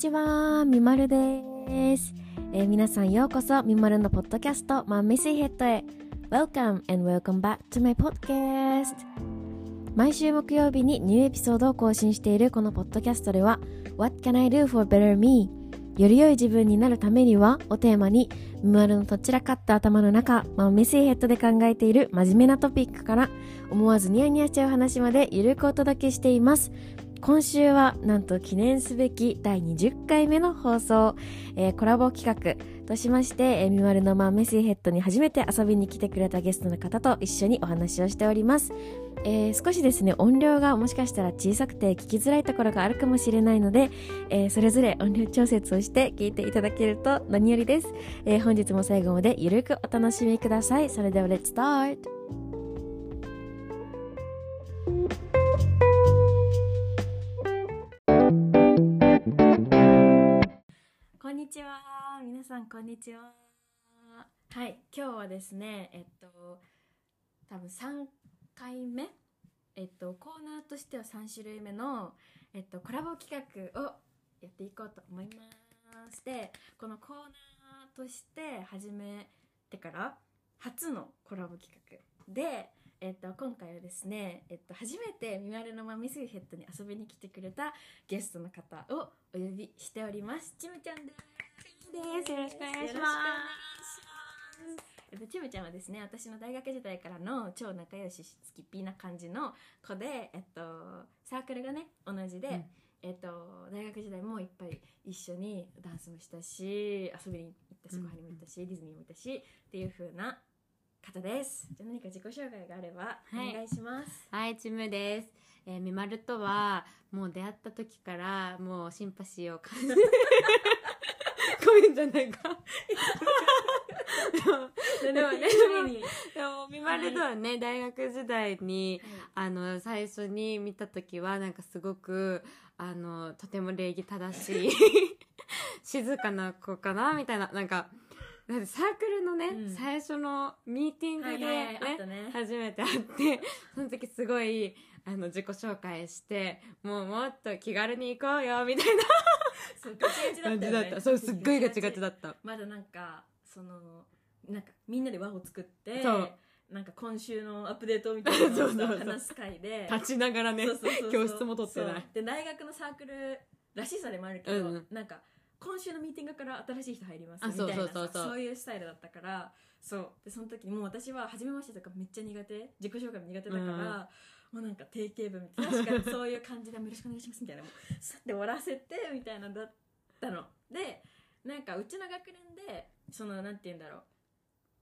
ちは、みまるです、えー皆さんようこそみまるのポッドキャストマンメシヘッドへ。Welcome and welcome back to my podcast 毎週木曜日にニューエピソードを更新しているこのポッドキャストでは What can I do for better me? より良い自分になるためにはをテーマにみまるのとっちらかった頭の中マンメシヘッドで考えている真面目なトピックから思わずニヤニヤしちゃう話までゆるくお届けしています。今週はなんと記念すべき第20回目の放送、えーコラボ企画としまして、えー、みまるのマンメシーヘッドに初めて遊びに来てくれたゲストの方と一緒にお話をしております、えー少しですね音量がもしかしたら小さくて聞きづらいところがあるかもしれないので、えーそれぞれ音量調節をして聞いていただけると何よりです、え本日も最後までゆるくお楽しみください。それでは Let's start! こんにちは。皆さん、こんにちは。はい、今日はですね、えっと、多分3回目？えっと、コーナーとしては3種類目の、えっと、コラボ企画をやっていこうと思います。で、このコーナーとして始めてから初のコラボ企画で、えっと、今回はですね、えっと、初めてミマルのマミスイヘッドに遊びに来てくれたゲストの方をお呼びしております。ちむちゃんです。ですよろしくお願いしますえっと、ちむちゃんはですね私の大学時代からの超仲良しスキッピーな感じの子で、えっと、サークルがね同じで、うんえっと、大学時代もいっぱい一緒にダンスもしたし遊びに行ったしうんご飯にも行ったし、ディズニーも行ったしっていう風な方ですじゃあ何か自己紹介があればおはい願いします、はい、ちむです。えー、みまるとは、もう出会った時から、もうシンパシーを感じ。ごめんじゃないか。でもでもね、でも、みまるとはね、大学時代に、あの、最初に見た時は、なんかすごく、あの、とても礼儀正しい、静かな子かな、みたいな、なんか、だってサークルのね、うん。最初のミーティングではいはいはいったね。初めて会って その時すごいあの自己紹介してもうもっと気軽に行こうよみたいな。そうガチガチだったよね。感じだった。そうすっごいガチガチだった。まだなんかそのなんかみんなで輪を作ってそう。なんか今週のアップデートみたいなのを そうそうそう。さ話す会で。立ちながらねそうそうそうそう。教室も取ってない。そう。で大学のサークルらしさでもあるけど、うん。なんか今週のミーティングから新しい人入りますあみたいなさそうそうそうそう。そういうスタイルだったからそう。でその時にもう私は初めましてとかめっちゃ苦手自己紹介も苦手だから、もうなんか定型文みたいな確かにそういう感じで「よろしくお願いします」みたいな。もうさって終わらせてみたいなのだったの。でなんかうちの学年でそのなんて言うんだろう。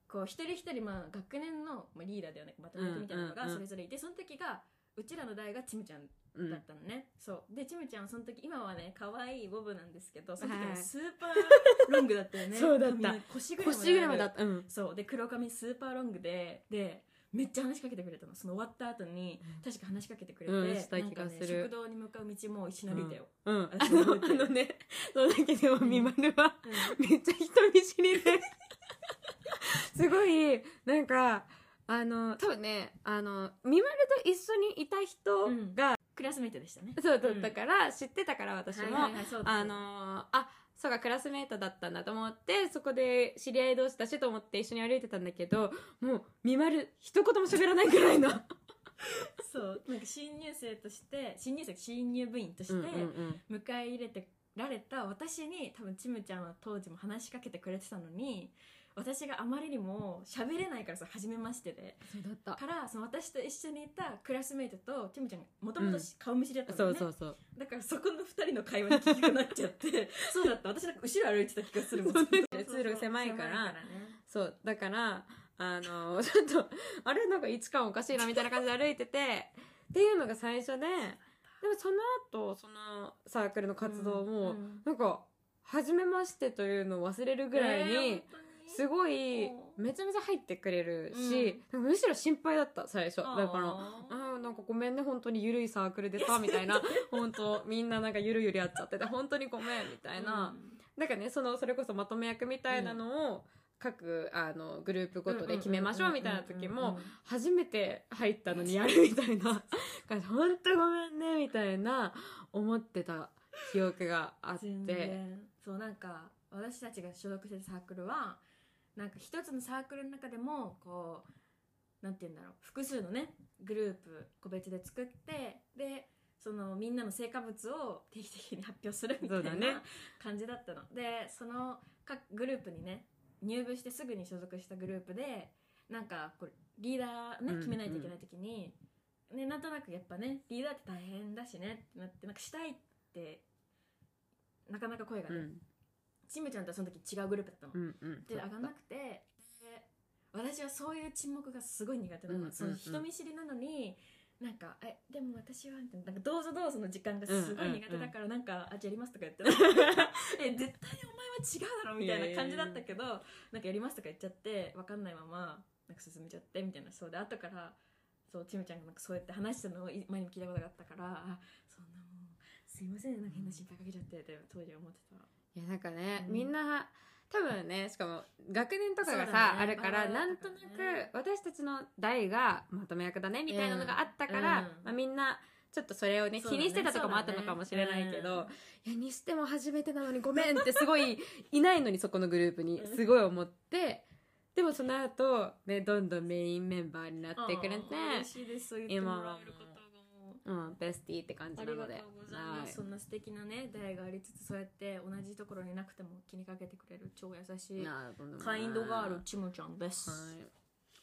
こう一人一人まあ学年の、まあ、リーダーだよねまとめてみたいなのがうんうんうんそれぞれいて、その時がうちらの代がちむちゃんうんだったのね、そう。でちむちゃんはその時今はね可愛いボブなんですけどその時スーパーロングだったよね。そうだった。髪腰ぐらい腰ぐらいまででだった。うん。そう。で黒髪スーパーロングででめっちゃ話しかけてくれたの。その終わった後に確か話しかけてくれて、うんした気がする。食堂に向かう道も一緒に歩いたよ、うん、あ私の覚えてるあのねその時でもうん。みまるはうん。めっちゃ人見知りで。すごいなんかあの多分ねあのみまると一緒にいた人が、クラスメイトでしたね。そうだったから、知ってたから私も、はいはいはいそうだあのーあそうかクラスメートだったんだと思ってそこで知り合い同士だしと思って一緒に歩いてたんだけどもうみまる一言も喋らないぐらいの。そうなんか新入生として新入生新入部員として迎え入れてられた私に多分ちむちゃんは当時も話しかけてくれてたのに私があまりにも喋れないからさ初めましてで。そうだった。からその私と一緒にいたクラスメイトとちむちゃんがもともと顔見知りだったそのね、うそうそう。だからそこの二人の会話に聞きくなっちゃって。そうだった。私なんか後ろ歩いてた気がするもん。通路が狭いから。そうだからあのー ちょっとあれなんか位置感おかしいなみたいな感じで歩いててっていうのが最初ででもその後そのサークルの活動も、うんうん。なんか初めましてというのを忘れるぐらいに、えー本すごいうん。めちゃめちゃ入ってくれるし、なんかむしろ心配だった最初。だからああーなんかごめんね本当にゆるいサークルでさみたいな。本当みんななんかゆるゆるやっちゃってて本当にごめんみたーいな、なん。かねそのそれこそまとめ役みたいなのを各あのグループごとで決めましょうみたいな時も初めて入ったのにやるみたいな 感じ。本当ごめんねみたいな思ってた記憶があって。そうなんか私たちが所属してるサークルはなんか一つのサークルの中でもこうなんて言うんだろう。複数のねグループ個別で作ってでそのみんなの成果物を定期的に発表するみたいなね。感じだったの。でその各グループにね入部してすぐに所属したグループでなんかこうリーダーねうん決めないといけない時に、ね、なんとなくやっぱねリーダーって大変だしねってなってなんかしたいってなかなか声がね、うんちむちゃんとはその時違うグループだったの、うんうん。で上がんなくてで私はそういう沈黙がすごい苦手なの、うんうんうん。その人見知りなのになんか「えでも私は」な。なんかどうぞどうぞの時間がすごい苦手だから、なんか「あじゃあやります」とか言って。え絶対にお前は違うだろみたいな感じだったけどなんかやりますとか言っちゃって分かんないままなんか進めちゃってみたいな。そうで後からそうちむちゃんがなんかそうやって話したのをい前にも聞いたことがあったからあそんなもうすいませんなんか変な心配かけちゃってって当時は思ってた。いやなんかね、うん。みんな多分ねしかも学年とかがさ、ね。あるから、なんとなく私たちの代がまとめ役だねみたいなのがあったから、うん。まあ、みんなちょっとそれをねね。気にしてたとかもあったのかもしれないけど、そうだね。いやにしても初めてなのにごめんってすごいいないのにそこのグループにすごい思ってでもその後ねどんどんメインメンバーになってくれてあー嬉しいですそうん、ベスティって感じあなので。りがとうございます、そんな素敵なね出会いがありつつそうやって同じところになくても気にかけてくれる超優しいカインドガールちむちゃんです、はい。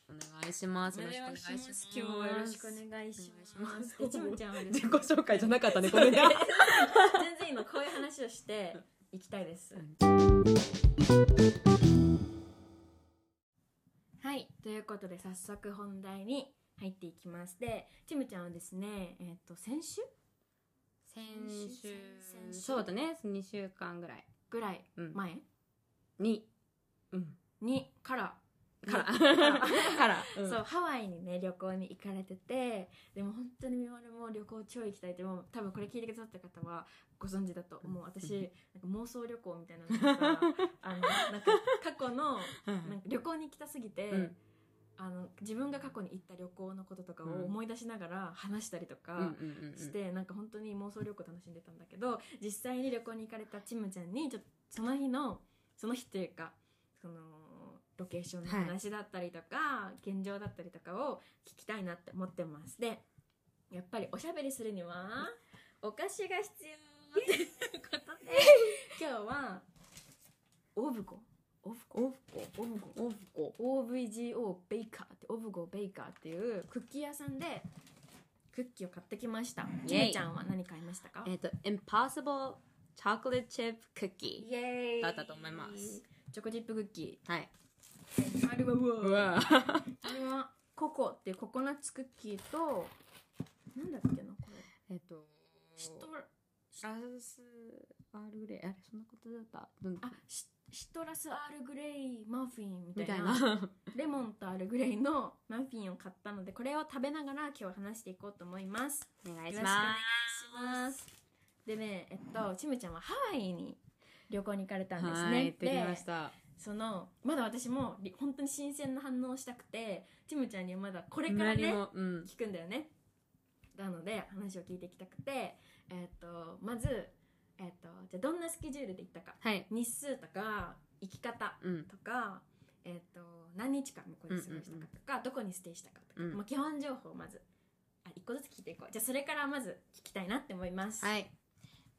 お願いします。およろしくお願いします。す。今日はよろしくお願いします。ちむちゃんはですね。自己紹介じゃなかったねごめんね。全然いいのこういう話をしていきたいです、はい。ということで早速本題に入っていきます。でちむちゃんはですねえっ、と先週？先週。先週。そうだね。2週間ぐらい。ぐらいうん。前？に。うん。に。から。から。に。から。うん。そうハワイにね旅行に行かれててでも本当にみまるも旅行超行きたいってもう多分これ聞いてくださった方はご存知だと思う。私なんか妄想旅行みたいなのがさ あのなんか過去のなんか旅行に行きたすぎて、うんあの自分が過去に行った旅行のこととかを思い出しながら話したりとか、うんうんなんか本当に妄想旅行楽しんでたんだけど実際に旅行に行かれたちむちゃんにちょっとその日のその日というかそのロケーションの話だったりとか、現状だったりとかを聞きたいなって思ってます。でやっぱりおしゃべりするにはお菓子が必要ということで 今日はオブゴオブゴオブゴオブゴオフコ。OVGO ベイカーってオブゴベイカーっていうクッキー屋さんでクッキーを買ってきました。イェイ。ちゃんは何買いましたか？えっと Impossible Chocolate Chip Cookie イエーイ。だったと思います。チョコチップクッキはい。ーあれはうわうわあれはココっていうココナッツクッキーとなんだっけなこれ。えっとシトラスアールグレイあれそんなことだった？うんあシシトラスアールグレイマフィンみたみたいいな。な レモンとアールグレイのマフィンを買ったのでこれを食べながら今日は話していこうと思います。お願いしよろしくお願いますします。でねえっとちむちゃんはハワイに旅行に行かれたんですね、はい行ってきまでした。そのまだ私もり本当に新鮮な反応をしたくてちむちゃんにはまだこれからねうん。聞くんだよね。なので話を聞いていきたくてえっとまずえっとじゃあどんなスケジュールで行ったか。はい。日数とか行き方うん。とか、えっと何日間向こうで過ごしたかとか、どこにステイしたかとか、うん。まあ、基本情報をまずあ一個ずつ聞いていこう。じゃあそれからまず聞きたいなって思います。はい。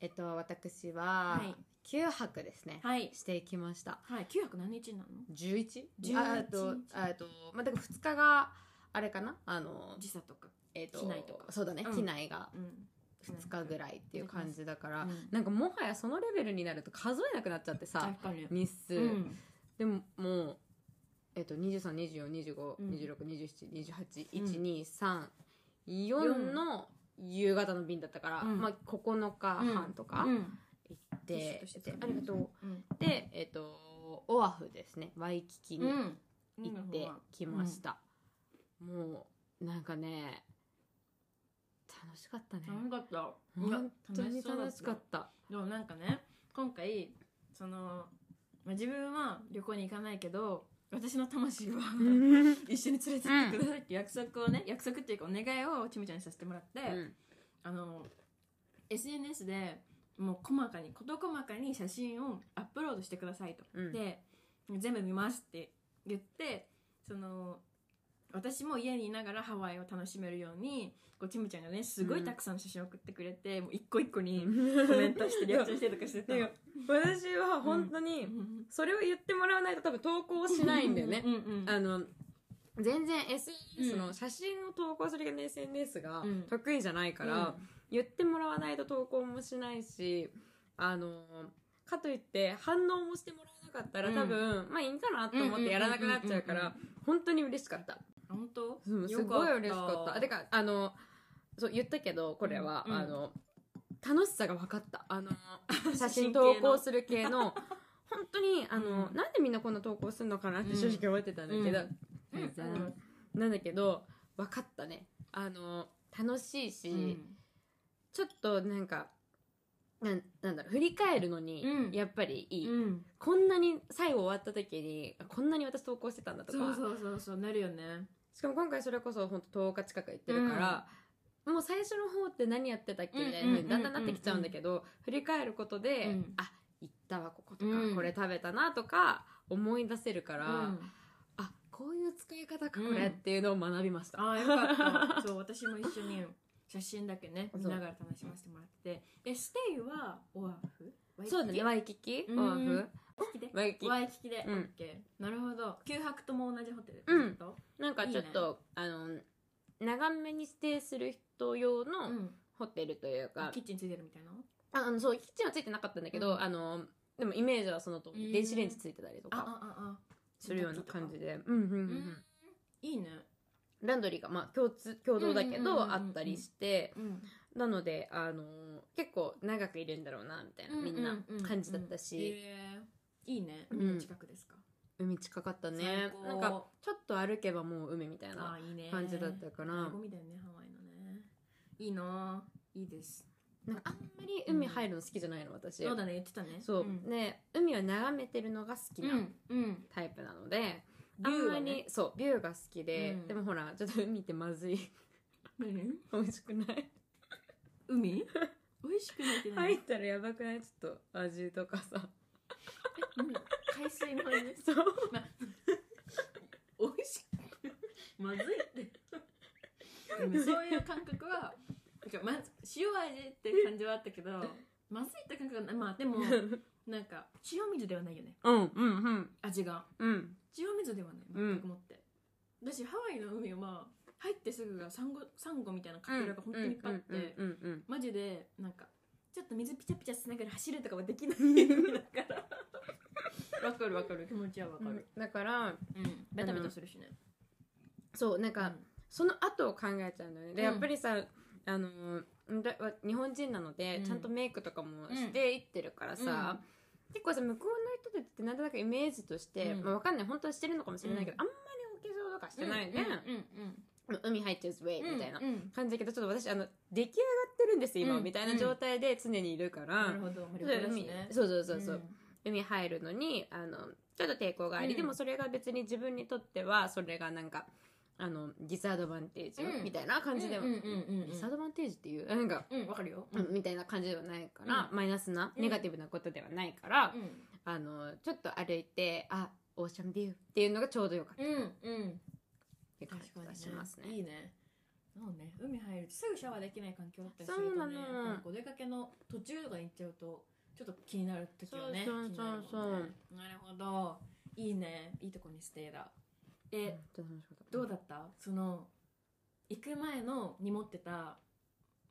えっと私ははい。9泊ですね。はい、してきました。はい、900何日なの？11? 11あえっとあとまあだから2日があれかな？あの時差とかえっと機内とか。そうだね。うん。機内が。うん2日ぐらいっていう感じだから、うん。なんかもはやそのレベルになると数えなくなっちゃってさ日数、うん。でももうえっとうん。232426271234の夕方の便だったから、うん。まあ9日半とかうん。行って、ありがとう。うん。でえっとオアフですね。ワイキキにうん。行ってきました、もうなんかね楽しかったね。楽しかった。本当に楽しかった。でもなんかね今回その、まあ、自分は旅行に行かないけど私の魂は 一緒に連れてってくださいって約束をね、約束っていうかお願いをちむちゃんにさせてもらって、うん。あの SNS でもう細かに事細かに写真をアップロードしてくださいと、うん。で全部見ますって言ってその私も家にいながらハワイを楽しめるようにこうティムちゃんがねすごいたくさんの写真を送ってくれて、もう一個一個にコメントしてリアクションしてとかしてたの。私は本当にそれを言ってもらわないと多分投稿しないんだよね。うんうんうんあの全然 SNS うん。の写真を投稿する系の SNS がうん。得意じゃないから、言ってもらわないと投稿もしないしあのかといって反応もしてもらわなかったらうん。多分、まあいいんかなと思ってやらなくなっちゃうかうんうんうんら本当に嬉しかった、本当？うんすごい嬉しかった。てかあのそう言ったけどこれは、うんうん。あの楽しさが分かった。あの 写真投稿する系の 本当にあの、うん。なんでみんなこんな投稿するのかなって正直思ってたんだけど、うん。あのなんだけど分かったね。あの楽しいし、うん。ちょっとなんかなんなんだろう振り返るのにうん。やっぱりいい、うん。こんなに最後終わった時にこんなに私投稿してたんだとか。そうそうそうそうなるよねしかも今回それこそ本当10日近く行ってるから、もう最初の方って何やってたっけみたいにだんだんなってきちゃうんだけど、振り返ることで、うん。あ行ったわこことか、うん。これ食べたなとか思い出せるから、うん。あこういう使い方かうん。これっていうのを学びました、ああよかった。そう私も一緒に写真だけね見ながら楽しませてもらって。えステイはオアフ？そうだねワイキキ？うん。オアフワイキキで？ワイキキ。で、うん。オッケー。なるほど。9泊とも同じホテルうん。なんかちょっとあの長めにステイする人用のうん。ホテルというか、キッチンついてるみたいな？ああのそうキッチンはついてなかったんだけど、うん。あのでもイメージはその通り、うん。電子レンジついてたりとか。するような感じで。うんうんうん。いいね。ランドリーがまあ共通共同だけどあったりして。うんなのであの結構長くいるんだろうなみたいなみんな感じだったし、いいねうん。海の近くですか、海近かったね。なんかちょっと歩けばもう海みたいあな感じだったから。醍醐味だよねハワイのね。いいないいです。なんかあんまり海入るの好きじゃないの私。そうだね言ってたね。そう、ん。ね海を眺めてるのが好きなうんうん。タイプなので、あんまり、そうビューが好きで、うん。でもほらちょっと海ってまずい。何？美味しくない？海？美味しくないって入何ったらやばくない？ちょっと味とかさ。海海水の味そう。ま美味しく。まずいって。でもそういう感覚はなんかまず塩味って感じはあったけどまずいって感覚はまあでも なんか塩水ではないよね。うんうんうん。味が。うん。塩水ではない全くもって、私ハワイの海は入ってすぐがサンゴサンゴみたいなカケラが本当にいっぱいあって、うんうんうんマジでなんかちょっと水ピチャピチャしながら走るとかはできない。海だからわかるわかる。気持ちはわかる、だからうん、ベタベタするしね。そうなんか、その後を考えちゃうのよね。でうん。やっぱりさあのだ日本人なので、うん。ちゃんとメイクとかもしていってるからさ、結構さ向こうの人たちってなんとなくイメージとして、うん。まあ、わかんない。本当はしてるのかもしれないけど、うん。あんまりお化粧とかしてないで、うん海入っちゃうウェイうんみたいなうん。感じだけどちょっと私あの出来上がってるんです今、うん。みたいな状態で常にいるから、なるほど。海ね。そうそうそうそう、海入るのにあのちょっと抵抗があり、うん。でもそれが別に自分にとってはそれがなんかあのディスアドバンテージうん。みたいな感じでは、うんうんうんうん。ディスアドバンテージっていう？なんか、うんわかるよ。うん。みたいな感じではないから、うマイナスなうん。ネガティブなことではないから、うん。あのちょっと歩いてあオーシャンビューっていうのがちょうどよかったって感じがしますね。いいね。そうね。海入るとすぐシャワーできない環境だったりするとねお出かけの途中とかに行っちゃうとちょっと気になる時はねそうそうそう。なるほど。いいね。いいとこにステイだ。えうん。どうだった？その行く前のに持ってた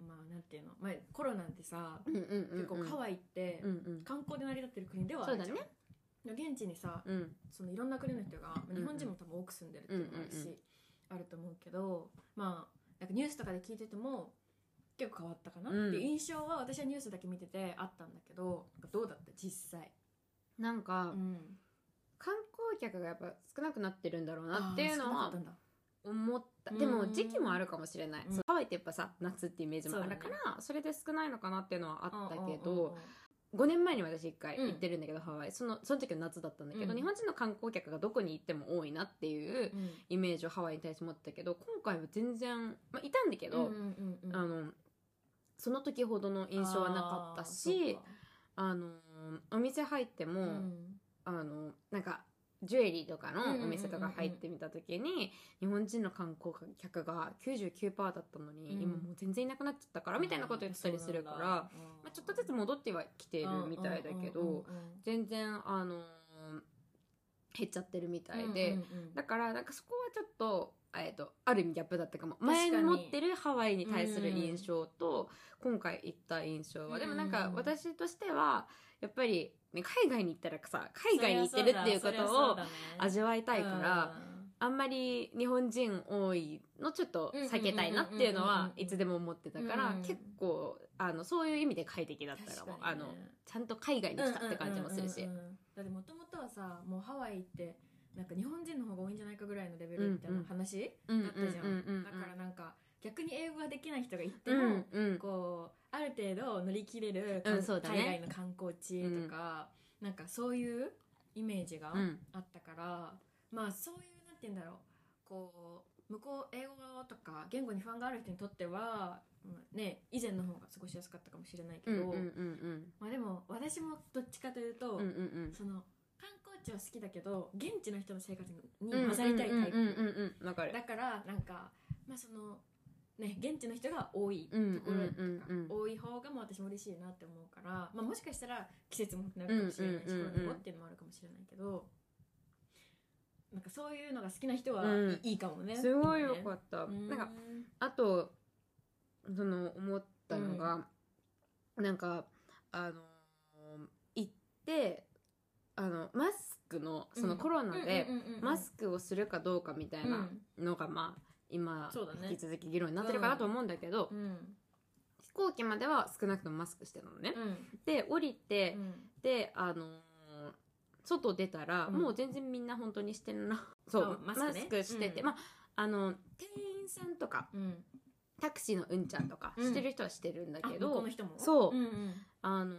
まあなんていうの？前コロナってさうんうんうんうん、結構ハワイってうんうん。観光で成り立ってる国ではあるじゃん。そうだね。現地にさうん。そのいろんな国の人が、日本人も多分多く住んでるっていうのもあるし、うんうんうんあると思うけどまあなんかニュースとかで聞いてても結構変わったかな、うん。っていう印象は私はニュースだけ見ててあったんだけどどうだった？実際、なんか、うん、観光客がやっぱ少なくなってるんだろうなっていうのは思った。うん。でも時期もあるかもしれない、うん。ハワイってやっぱさ夏ってイメージもあるからそ,、れで少ないのかなっていうのはあったけど、5年前に私1回行ってるんだけど、ハワイ。そのその時は夏だったんだけど、うん。日本人の観光客がどこに行っても多いなっていううん。イメージをハワイに対して持ってたけど今回は全然、まあ、いたんだけど、うんうんうんうん。あのその時ほどの印象はなかったしあのお店入っても、うん。あのなんかジュエリーとかのお店とか入ってみた時に日本人の観光客が99%だったのに、うん。今もう全然いなくなっちゃったからみたいなこと言ってたりするから、まあ、ちょっとずつ戻ってはきているみたいだけど、全然あの減っちゃってるみたいで、だからなんかそこはちょっと,、えー、とある意味ギャップだったかも。前に持ってるハワイに対する印象と、今回行った印象は、でもなんかうん私としてはやっぱり、ね、海外に行ったらさ海外に行ってるっていうことを味わいたいから、あんまり日本人多いのちょっと避けたいなっていうのはいつでも思ってたから、うん。結構あのそういう意味で快適だったかも、あのちゃんと海外に来たって感じもするし。だってもともとはさもうハワイってなんか日本人の方が多いんじゃないかぐらいのレベルみたいな話うんだったじゃん,、だからなんか逆に英語ができない人が行ってうも、んうん。こうある程度乗り切れる、海外の観光地とか、なんかそういうイメージがうん。あったから、まあそういうなんて言うんだろうこう向こう英語とか言語に不安がある人にとっては、まあね以前の方が過ごしやすかったかもしれないけど、まあでも私もどっちかというと、うんうんうん。その観光地は好きだけど現地の人の生活にうん。混ざりたいタイプ、だからなんかまあそのね現地の人が多いとうんころとか、多い方がまあ私も嬉しいなって思うから、まあ、もしかしたら季節もなるかもしれないし、うんうんうんうん。コロナ後っていうのもあるかもしれないけどなんかそういうのが好きな人はうん。いいいかもね。すごいよかった、うん。なんかあとその思ったのが、なんかあの行ってあのマスクのそのコロナでマスクをするかどうかみたいなのが、まあ今引き続き議論になってるかなと思うんだけど、うん。飛行機までは少なくともマスクしてたのね。うん。で降りて、うん。であのー外出たら、うん。もう全然みんな本当にしてるな。そうあママスクしてて、うん。まああの店員さんとかうん。タクシーのうんちゃんとかうんしてる人はしてるんだあけど、向こうの人も？そう。あのー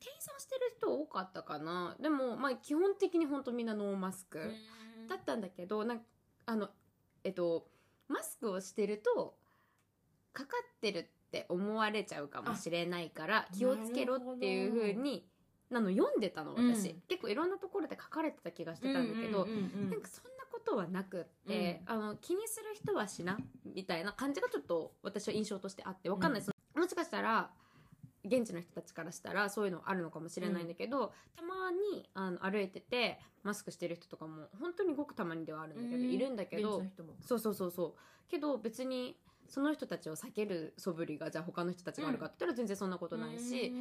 店員さんしてる人多かったかな。でもまあ基本的に本当みんなノーマスクだったんだけどなんあのえっとマスクをしてるとかかってるって思われちゃうかもしれないから気をつけろっていう風になの読んでたの私、うん。結構いろんなところで書かれてた気がしてたんだけど、なんかそんなことはなくって、あの気にする人はしなみたいな感じがちょっと私は印象としてあってわかんない、もしかしたら現地の人たちからしたらそういうのあるのかもしれないんだけど、たまにあの歩いててマスクしてる人とかも本当にごくたまにではあるんだけど、うん。いるんだけど現地の人も。そうそうそうそう。けど別にその人たちを避ける素振りがじゃあ他の人たちがあるかって言ったら全然そんなことないし、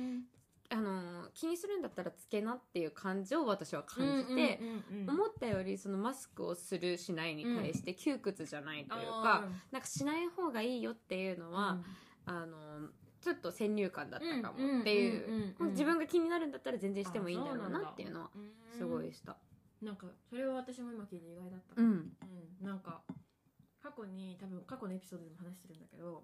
あの気にするんだったらつけなっていう感じを私は感じて、思ったよりそのマスクをするしないに対して窮屈じゃないというか、なんかしない方がいいよっていうのは、あのちょっと先入観だったかもっていう,、自分が気になるんだったら全然してもいいんだろうなっていうのはすごいした。なんかそれは私も今聞いて意外だった。うん。うん。なんか過去に多分過去のエピソードでも話してるんだけど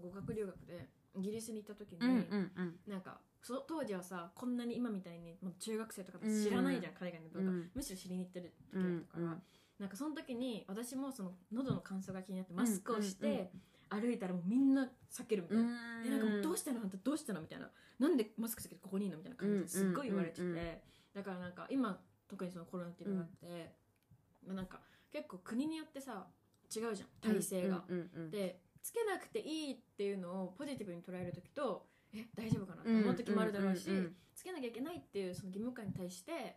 語学留学でイギリスに行った時に、うんうんうん。なんかそ当時はさこんなに今みたいにもう中学生とか知らないじゃん、海外の文化、うん。むしろ知りに行ってる時うんだったから、なんかその時に私もその喉の乾燥が気になってマスクをしうんうんて歩いたらもうみんな避けるみたいな、でなんかもうどうししたの？あんたどうしたの？みたいな。なんでマスクつけてここにいんの？みたいな感じですっごい言われてて、うんうんうんだからなんか今特にそのコロナっていうのがあって、まあなんか結構国によってさ違うじゃん体制が、うんうんうんでつけなくていいっていうのをポジティブに捉える時とえ大丈夫かなって思う時もあるだろうし、うんうんうんつけなきゃいけないっていうその義務感に対して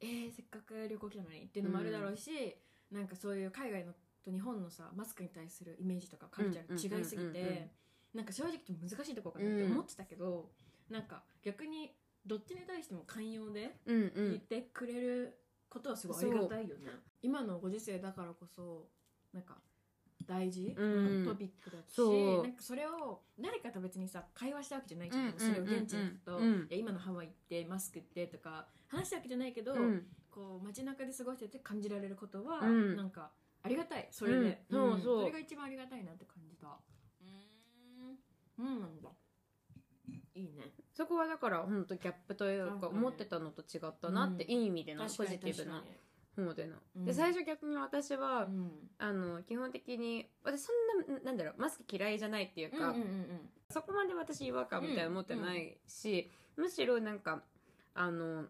えー、せっかく旅行来たのにっていうのもあるだろうし、なんかそういう海外のと日本のさマスクに対するイメージとかカルチャーが違いすぎうんうんうんうんうん。てなんか正直難しいところかなって思ってたけど、なんか逆にどっちに対しても寛容でうんうん。言ってくれることはすごいありがたいよね、今のご時世だからこそなんか大事うん。なトピックだし、そう。なんかそれを誰かと別にさ会話したわけじゃないじゃん、うんそれを現地の人と、うんいや今のハワイ行ってマスクってとか話したわけじゃないけど、うん。こう街中で過ごしてて感じられることは、うん。なんかありがたい。それで、うん。そうそう。それが一番ありがたいなって感じた。うん。うん。なんだ。いいね。そこはだから本当ギャップというか思ってたのと違ったなって、うん。いい意味でのポジティブな確か思ってんの、うん。で最初逆に私は、うん。あの基本的に私そんななんだろうマスク嫌いじゃないっていうか、うんうんうんそこまで私違和感みたいなの持ってないし、むしろなんかあの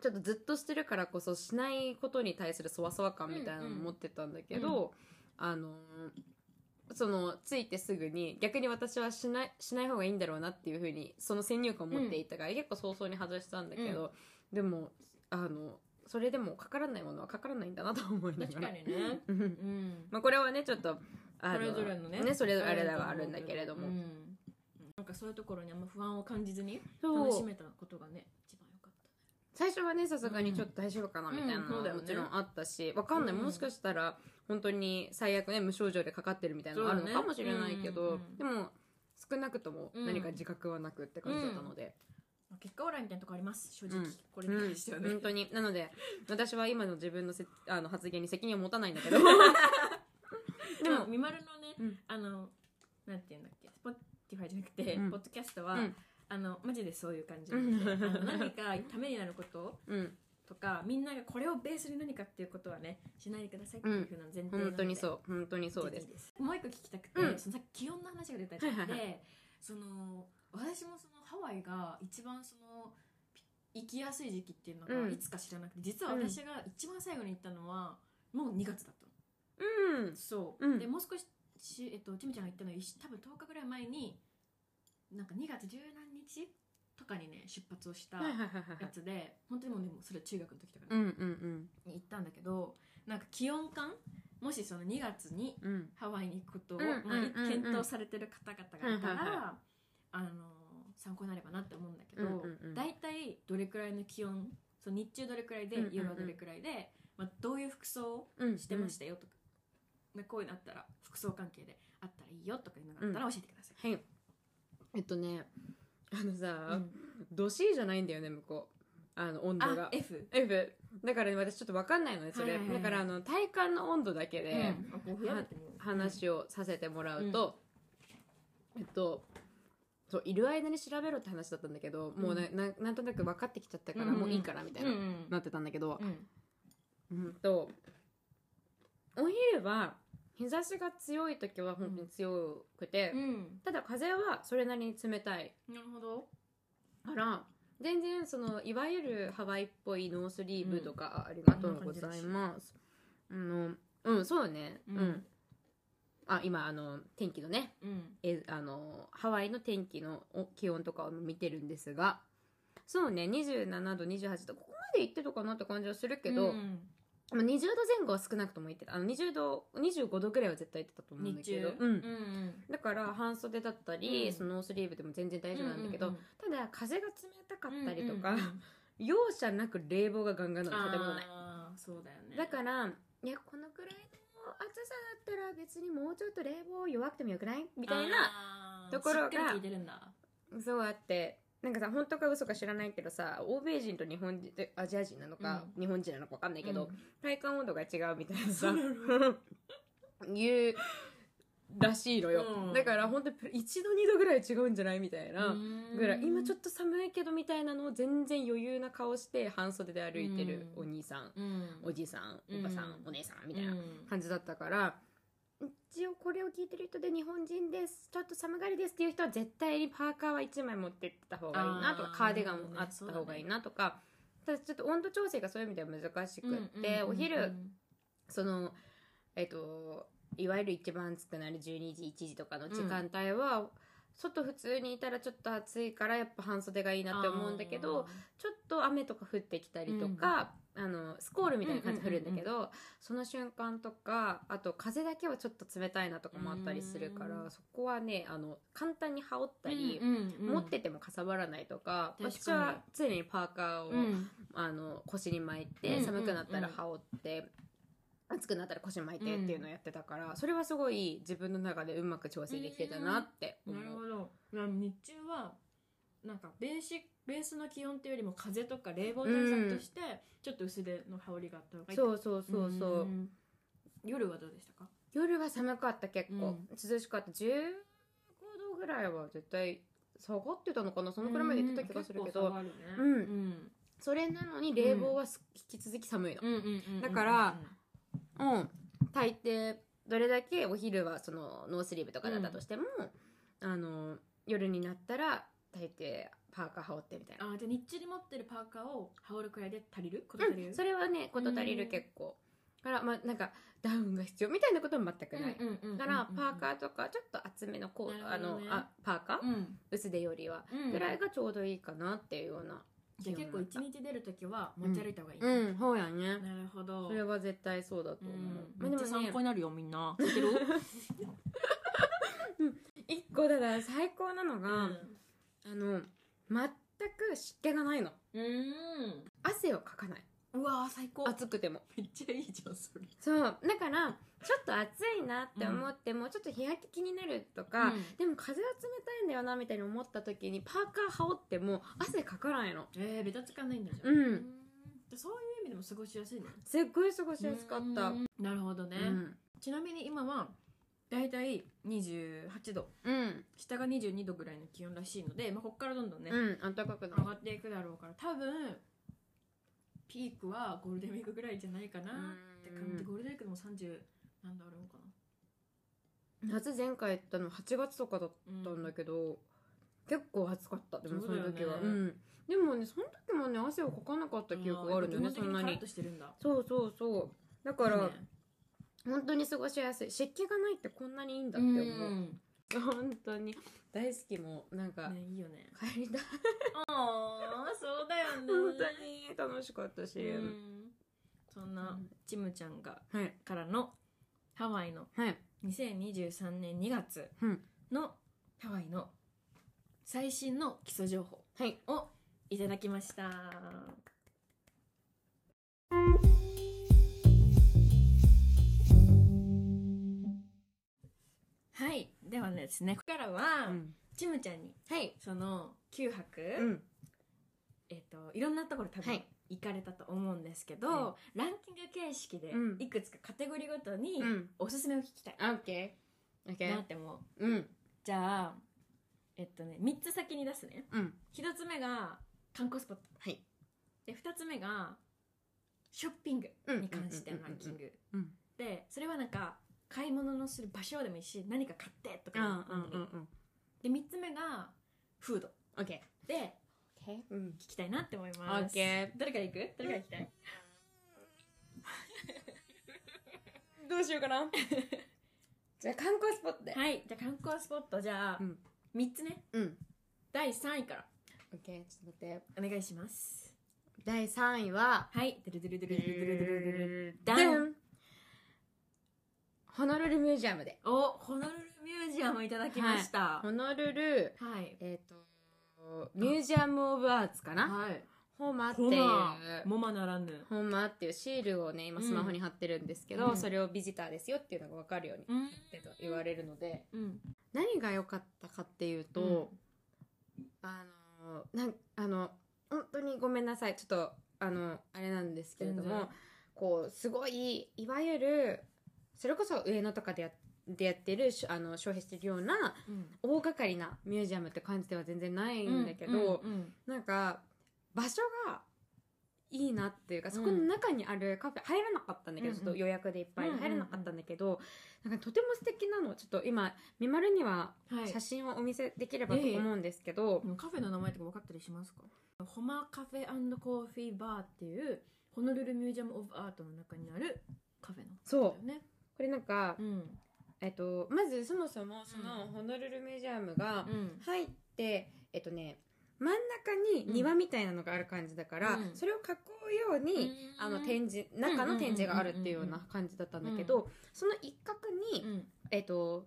ちょっとずっとしてるからこそしないことに対するそわそわ感みたいなのうんうん持ってたんだけど、あのそのついてすぐに逆に私はしないしない方がいいんだろうなっていうふうにその先入観を持っていたから、結構早々に外したんだけど、でもあのそれでもかからないものはかからないんだなと思いながら。確かにね。うん。うん。まあこれはねちょっとあそれぞれのね。それぞれあれはあるんだけれども、うん。なんかそういうところにあんま不安を感じずに楽しめたことがね一最初はねさすがにちょっと大丈夫かなみたいなのはもちろんあったし、わかんない、うん。もしかしたら本当に最悪ね無症状でかかってるみたいなのがあるのかもしれないけど、でも少なくとも何か自覚はなくって感じだったので、まあ結果オーライみたいなとこあります。正直、うん。これに関してはね、本当に。なので私は今の自分のせ あの発言に責任を持たないんだけど。でもみまるのね、うん。あのなんていうんだっけ。スポティファイじゃなくて、うん。ポッドキャストは、うんあのマジでそういう感じうんなのであの何かためになることうん。とかみんながこれをベースに何かっていうことはねしないでくださいっていうふうな前提なので、本当にそう。本当にそうです。もう一個聞きたくて、うん。そのさっき気温の話が出たじゃん、はいはいはい。でその私もそのハワイが一番そのピ行きやすい時期っていうのうん。がいつか知らなくて、実は私が一番最後に行ったのはもう2月だったの。うん。そう、うん。でもう少しし、えっと、ちみちゃんが言ったのは一多分10日ぐらい前になんか2月十何日とかにね出発をしたやつで本当にもうねもうそれは中学の時とかに行ったんだけどなんか気温感もしその2月にハワイに行くことを、うんまあ検討されてる方々がいたら、あの参考になればなって思うんだけど、大体どれくらいの気温そう日中どれくらいで、夜はどれくらいで、まあ、どういう服装うんをしてましたよとか、でこういうのあったら服装関係であったらいいよとかいうのがあったら教えてください。はい。えっとねあのさ、うん。ド C じゃないんだよね向こう。あの温度あが F? F だからね私ちょっと分かんないのねそれ、はいはいはい。だからあの体感の温度だけでうん。話をさせてもらうと、えっとそういる間に調べろって話だったんだけど、もうなななんとなく分かってきちゃったから、うんうんもういいからみたいな、うんうんなってたんだけど。う、んうんとお昼は日差しが強い時は本当に強くて、うん。ただ風はそれなりに冷たい。なるほど。から全然そのいわゆるハワイっぽいノースリーブとか、あありがとうございます。あのうんそうね。ううん。ん、あ今あの天気のね。うん。えあのハワイの天気のお気温とかを見てるんですが。そうね27度28度ここまで行ってたかなって感じはするけど、うん。まあ20度前後は少なくとも行ってた。あの20度25度ぐらいは絶対行ってたと思うんだけど、うん。うんだから半袖だったり、うんそのノースリーブでも全然大丈夫なんだけど、うんうんただ風が冷たかったりとか、うんうんうん。容赦なく冷房がガンガンなの建物内そうだよね。だからいやこのくらいの暑さだったら別にもうちょっと冷房弱くてもよくない？みたいなところがそうあってなんかさ本当か嘘か知らないけどさ欧米人と日本人でアジア人なのか、日本人なのか分かんないけど、うん。体感温度が違うみたいなさそうな言うらしいのよ、うん。だから本当に1度2度ぐらい違うんじゃないみたいなぐらい。今ちょっっと寒いけどみたいなのを全然余裕な顔して半袖で歩いてるお兄さん、と、うん。おじさんおばさん、うん。お姉さんみたいなうん感じだったから、一応これを聞いてる人で日本人です。ちょっと寒がりですっていう人は絶対にパーカーは1枚持ってった方がいいなとかカーディガンもあった方がいいなとか、ただちょっと温度調整がそういう意味では難しくって、うんうんうん。うんお昼そのえっといわゆる一番暑くなる12時1時とかの時間帯は、外普通にいたらちょっと暑いからやっぱ半袖がいいなって思うんだけどちょっと雨とか降ってきたりとか、あのスコールみたいな感じで降るんだけど、その瞬間とかあと風だけはちょっと冷たいなとかもあったりするから、うん。そこはねあの簡単に羽織ったり、うんうんうん。持っててもかさばらないとか、私は常にパーカーを、うん。あの腰に巻いうんてうん。寒くなったら羽織って、暑くなったら腰巻いてっていうのをやってたから、それはすごい自分の中でうまく調整できてたなって思う。なるほど。まあ日中はなんかベーシベースの気温っていうよりも風とか冷房対策としてちょっと薄手の羽織があった方がいいそうそうそうそう、ん。夜はどうでしたか？夜は寒かった結構、うん。涼しかった。15度ぐらいは絶対下がってたのかな？そのくらいまで言ってた気がするけど、うん結構下がるね。うん。それなのに冷房はす引き続き寒いの、うん。うんうんだからうん、大抵どれだけお昼はそのノースリーブとかだったとしても、あの夜になったら大抵パーカー羽織ってみたいな、あじゃあ日中に持ってるパーカーを羽織るくらいで足りる?こと足りる、うん、それはねこと足りるうん。結構、からまあなんかダウンが必要みたいなことも全くない、からパーカーとかちょっと厚めのコート、ね。のあパーカー、うん。薄手よりは、うん。ぐらいがちょうどいいかなっていうようなじゃあ結構一日出るときは持ち歩いた方がいい、うん。そうやね。なるほど。それは絶対そうだと思う、うん、まあでもめっちゃ参ね。考になるよみんな。聞いてる？一個だから最高なのが、うんあの全く湿気がないの。うん。汗をかかない。うわー最高。暑くても。めっちゃいいじゃんそれ。そう。だからちょっと暑いなって思っても、ちょっと日焼け気になるとか、うん。でも風は冷たいんだよなみたいに思った時にパーカー羽織っても汗かかないの。えー、ベタつかないんだじゃん。うん。でそういう意味でも過ごしやすいね。すっごい過ごしやすかった。うん。なるほどね、うん。ちなみに今はだいたい28度。うん。下が22度ぐらいの気温らしいので、まあ、ここからどんどんね、うん暖かくなる。上がっていくだろうから多分ピークはゴールデンウィークぐらいじゃないかなって感じ。ゴールデンウィークでも30何度あるのか夏前回行ったの8月とかだったんだけど、結構暑かった。でもその時はそうだよねん、でもねその時もね汗をかかなかったな記憶があるんだよねそんなに。としてるんだ。そうそうそう。だから、いいね本当に過ごしやすい。湿気がないってこんなにいいんだって思う、うん。本当に。大好きもうなんか、ねいいよね。帰りたい。ああそうだよね。本当に楽しかったし、うん。そんなチムちゃんがはい。からのハワイのはい。2023年2月うん。のハワイの最新の基礎情報はい。をいただきました。はいではですねここからは、うん。チムちゃんにはい。その9泊、うん。えっといろんなところ多分はい。行かれたと思うんですけど、はランキング形式でうん。いくつかカテゴリーごとにうん。おすすめを聞きたい。オッケーオッケーなって思う。うん。じゃあえっとね3つ先に出すね。うん。1つ目が観光スポット。はい。で2つ目がショッピングうんに関してのランキング。うん。でそれはなんか買い物のする場所でもいいし何か買ってとかうんでもいいうんうん。で3つ目がフードオッケでーオッケーうん。聞きたいなって思いオます。ッケどれから行く？どれから行きたい？ーどうしようかな。じゃあ観光スポットで。はいじゃあ観光スポット。じゃあ、うん。3つね。うん。第3位から。オッケーちょっと待って。お願いします。第3位ははい。ドゥルドゥルドゥルドゥルドゥルドゥルホノルルミュージアムで。おホノルルミュージアムいただきました。ホノルルはい。えっ、と Museum of Arts かな？はい。 HoMA っていう MoMA。ならぬ。 HoMA っていうシールをね今スマホに貼ってるんですけど、うん。それをビジターですよっていうのが分かるようにうんって言われるのでうん。何が良かったかっていうと、あのなんあの本当にごめんなさい。ちょっとあのあれなんですけれどもこうすごいいわゆるそれこそ上野とかでやでやってるしあの消費してるようなうん。大掛かりなミュージアムって感じでは全然ないんだけど、うんうんなんか場所がいいなっていうかそこの中にあるカフェ入らなかったんだけど、うんちょっと予約でいっぱい入らなかったんだけど、なんかとても素敵なのちょっと今みまるにははい。写真をお見せできればと思うんですけど、でもカフェの名前とか分かったりしますか？ホマカフェコーヒーバーっていうホノルルミュージアム・オブ・アートの中にあるカフェの。そう。だよね。これなんか、うん。えっと、まずそもそもそのホノルルミュージアムがうん。入って、えっとね真ん中に庭みたいなのがある感じだから、うん。それを囲うように、あの展示中の展示があるっていうような感じだったんだけど、その一角に、うん。えっと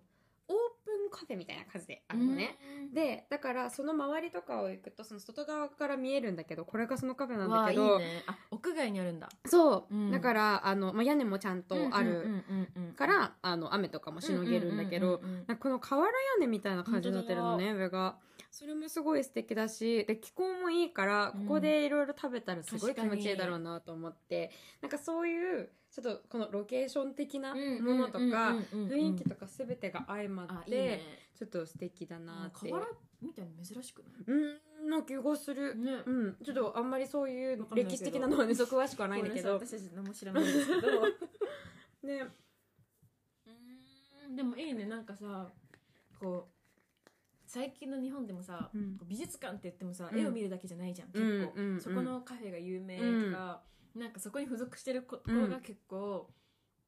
カフェみたいな感じであるのね、でだからその周りとかを行くとその外側から見えるんだけどこれがそのカフェなんだわあいいけどね。あ屋外にあるんだ。そう、うん。だからあの、まあ、屋根もちゃんとあるから、あの雨とかもしのげるんだけど、この瓦屋根みたいな感じになってるのね上がそれもすごい素敵だしで気候もいいからうん。ここでいろいろ食べたらすごい気持ちいいだろうなと思って、なんかそういうちょっとこのロケーション的なうんものとかうんうんうん。うん雰囲気とか全てが相まってね。ちょっと素敵だなって。あ瓦みたいに珍しくない？うんな気がする、ね。うんちょっとあんまりそういう歴史的なのはねそう詳しくはないんだけど。私たち何も知らないんですけど。ね。うんでもいいね。なんかさこう最近の日本でもさ、うん。こう美術館って言ってもさ、うん。絵を見るだけじゃないじゃんうん結構、うんうんそこのカフェが有名とか、なんかそこに付属してる子うん。が結構、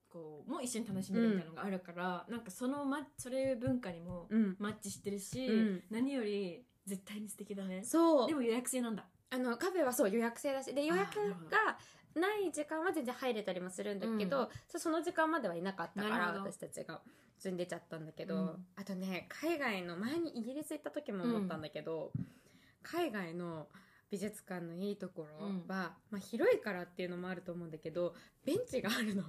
こうもう一緒に楽しめるみたいなのがあるから、なんかその、ま、それ文化にもうん。マッチしてるし、うん。何より絶対に素敵だね。そう。でも予約制なんだ。あのカフェはそう予約制だし。で予約がない時間は全然入れたりもするんだけど、うん。その時間まではいなかったから私たちが普通に出ちゃったんだけど、うん。あとね海外の前にイギリス行った時も思ったん。だけど、海外の美術館のいいところは、うん。まあ、広いからっていうのもあると思うんだけどベンチがあるの。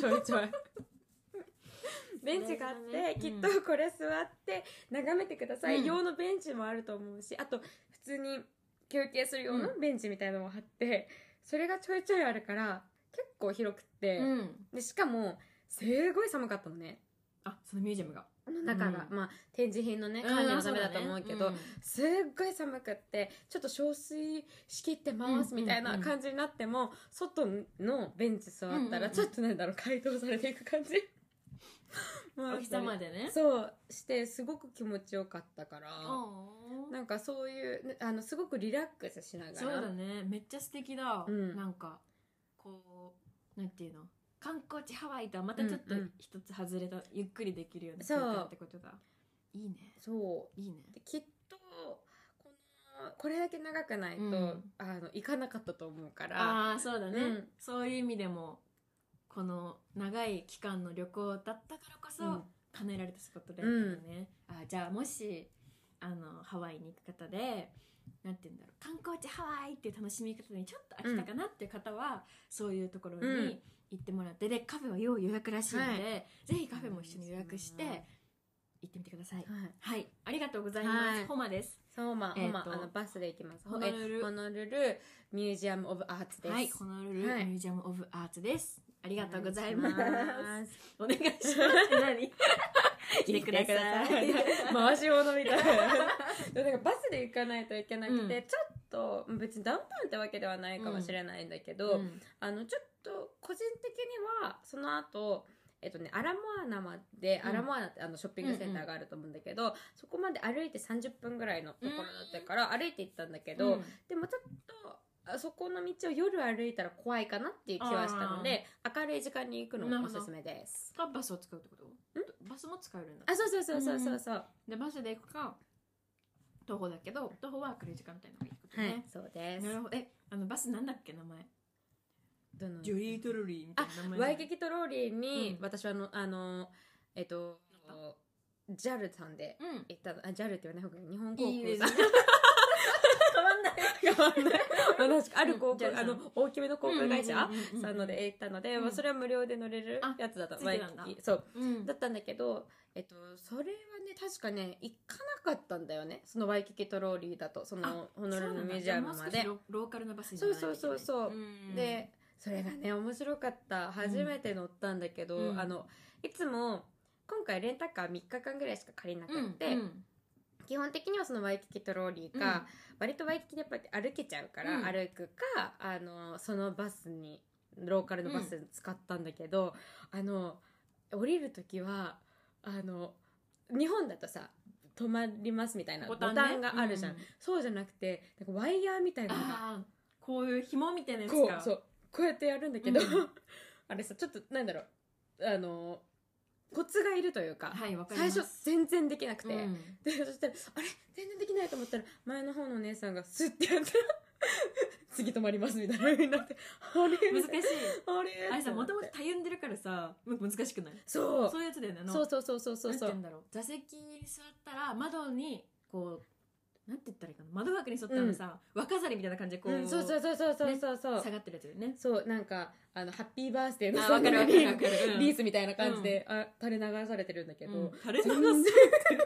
ちょいちょい。ベンチがあって、ね。きっとこれ座って眺めてください、うん。用のベンチもあると思うしあと普通に休憩する用のベンチみたいなのもあって、それがちょいちょいあるから結構広くって、うん。でしかもすごい寒かったのねあそのミュージアムが。あの中が、うん。まあ展示品のねうん。管理のためだと思うけど、そうだねすっごい寒くってちょっと憔悴しきってますみたいな感じになっても、外のベンチ座ったうんうんうん。らちょっとなんだろう解凍されていく感じ。う んお日様でね。そうしてすごく気持ちよかったからあなんかそういうねあのすごくリラックスしながら。そうだね。めっちゃ素敵だ、うん。なんかこうなんていうの？観光地ハワイとはまたちょっとうんうん。一つ外れた、ゆっくりできるようなそう。空間ってことだ。いいね。そう。いいね。できっとこのこれだけ長くないと、うん。あの行かなかったと思うから。ああそうだね、うん。そういう意味でもこの長い期間の旅行だったからこそ、うん。叶えられたスポットだったよね、あーじゃあもしあのハワイに行く方でなんて言うんだろう。観光地ハワイっていう楽しみ方にちょっと飽きたかなっていう方は、そういうところうんに行ってもらってでカフェは要予約らしいので、はい。ぜひカフェも一緒に予約してはい行ってみてください。はい。はい。ありがとうございます、はい。ホマです。そうまあ、えーとほんまあのバスで行きます。ホノルル。えホノルルミュージアム・オブ・アーツです。はい。ホノルルはい。ミュージアム・オブ・アーツです。ありあがとうございます。す。お願いします。何？来てください。回し物みたい。なでなんかバスで行かないといけなくて、うん。ちょっと別にダウンタウンってわけではないかもしれないんだけど、うん。あのちょっと個人的にはその後えっとね、アラモアナまで、うん。アラモアナってあのショッピングセンターがあると思うんだけど、そこまで歩いて30分ぐらいのところだったから、歩いて行ったんだけど、うん。でもちょっとあそこの道を夜歩いたら怖いかなっていう気はしたので明るい時間に行くのなるほどがおすすめです。かバスを使うってこと？バスも使えるんだ。あそうそうそうそうそうそう、でバスで行くか徒歩だけど徒歩は明るい時間帯の方がいいことはいね、そうです。なるほど。えあのバスなんだっけ名前？どの？ジョリートロリーみたいあな名前。ワイキキトローリーに、うん。私はあのあのえっと JAL さんでうん。行った。のあ JAL って言わない方がいい。日本航いいですね。空さん変わんない。変わんない。私ある航うん空、あの大きめの航空会社さんので行ったので、うん。まあ、それは無料で乗れるあやつだった。ついてたんだ。ワイキキそう。うん。だったんだけど、えっと、それはね確かね行かなかったんだよね。そのワイキキトローリーだと。そのホノルルミュージアムまで。そロローカルなバスに乗らないといけない。そうそうそうそう。うん。でそれがね面白かった。初めて乗ったんだけど、うん。あのいつも今回レンタカー3日間ぐらいしか借りなくうんって、うん。基本的にはそのワイキキトローリーか、割とワイキキでやっぱり歩けちゃうから、うん。歩くかあのそのバスにローカルのバス使ったんだけど、あの降りる時はあの日本だとさ止まりますみたいなボタン,、ね。があるじゃん、うそうじゃなくてなんかワイヤーみたいなこういう紐みたいなやつかこうそうこうやってやるんだけど、うん。あれさちょっとなんだろう。あのコツがいるというか、はいわかります。最初全然できなくて、うん。でそしたらあれ？全然できないと思ったら前の方のお姉さんがスッてやったら 次止まりますみたいな風になってあれ？難しい。あれ？あれさもともとたゆんでるからさ難しくない？そう。そういうやつだよねあの。そうそうそうそうそう。なんて言うんだろう。座席に座ったら窓にこうなんて言ったらいいかな？窓枠に沿ったらさ、若ざりみたいな感じでこう、うんそうそうそうそうそう。そうそう、下がってるやつだよね。そうなんかあのハッピーバースデーのあわかるわかるわかる。うん。リースみたいな感じで、あ垂れ流されてるんだけど、うん。垂れ流全す 然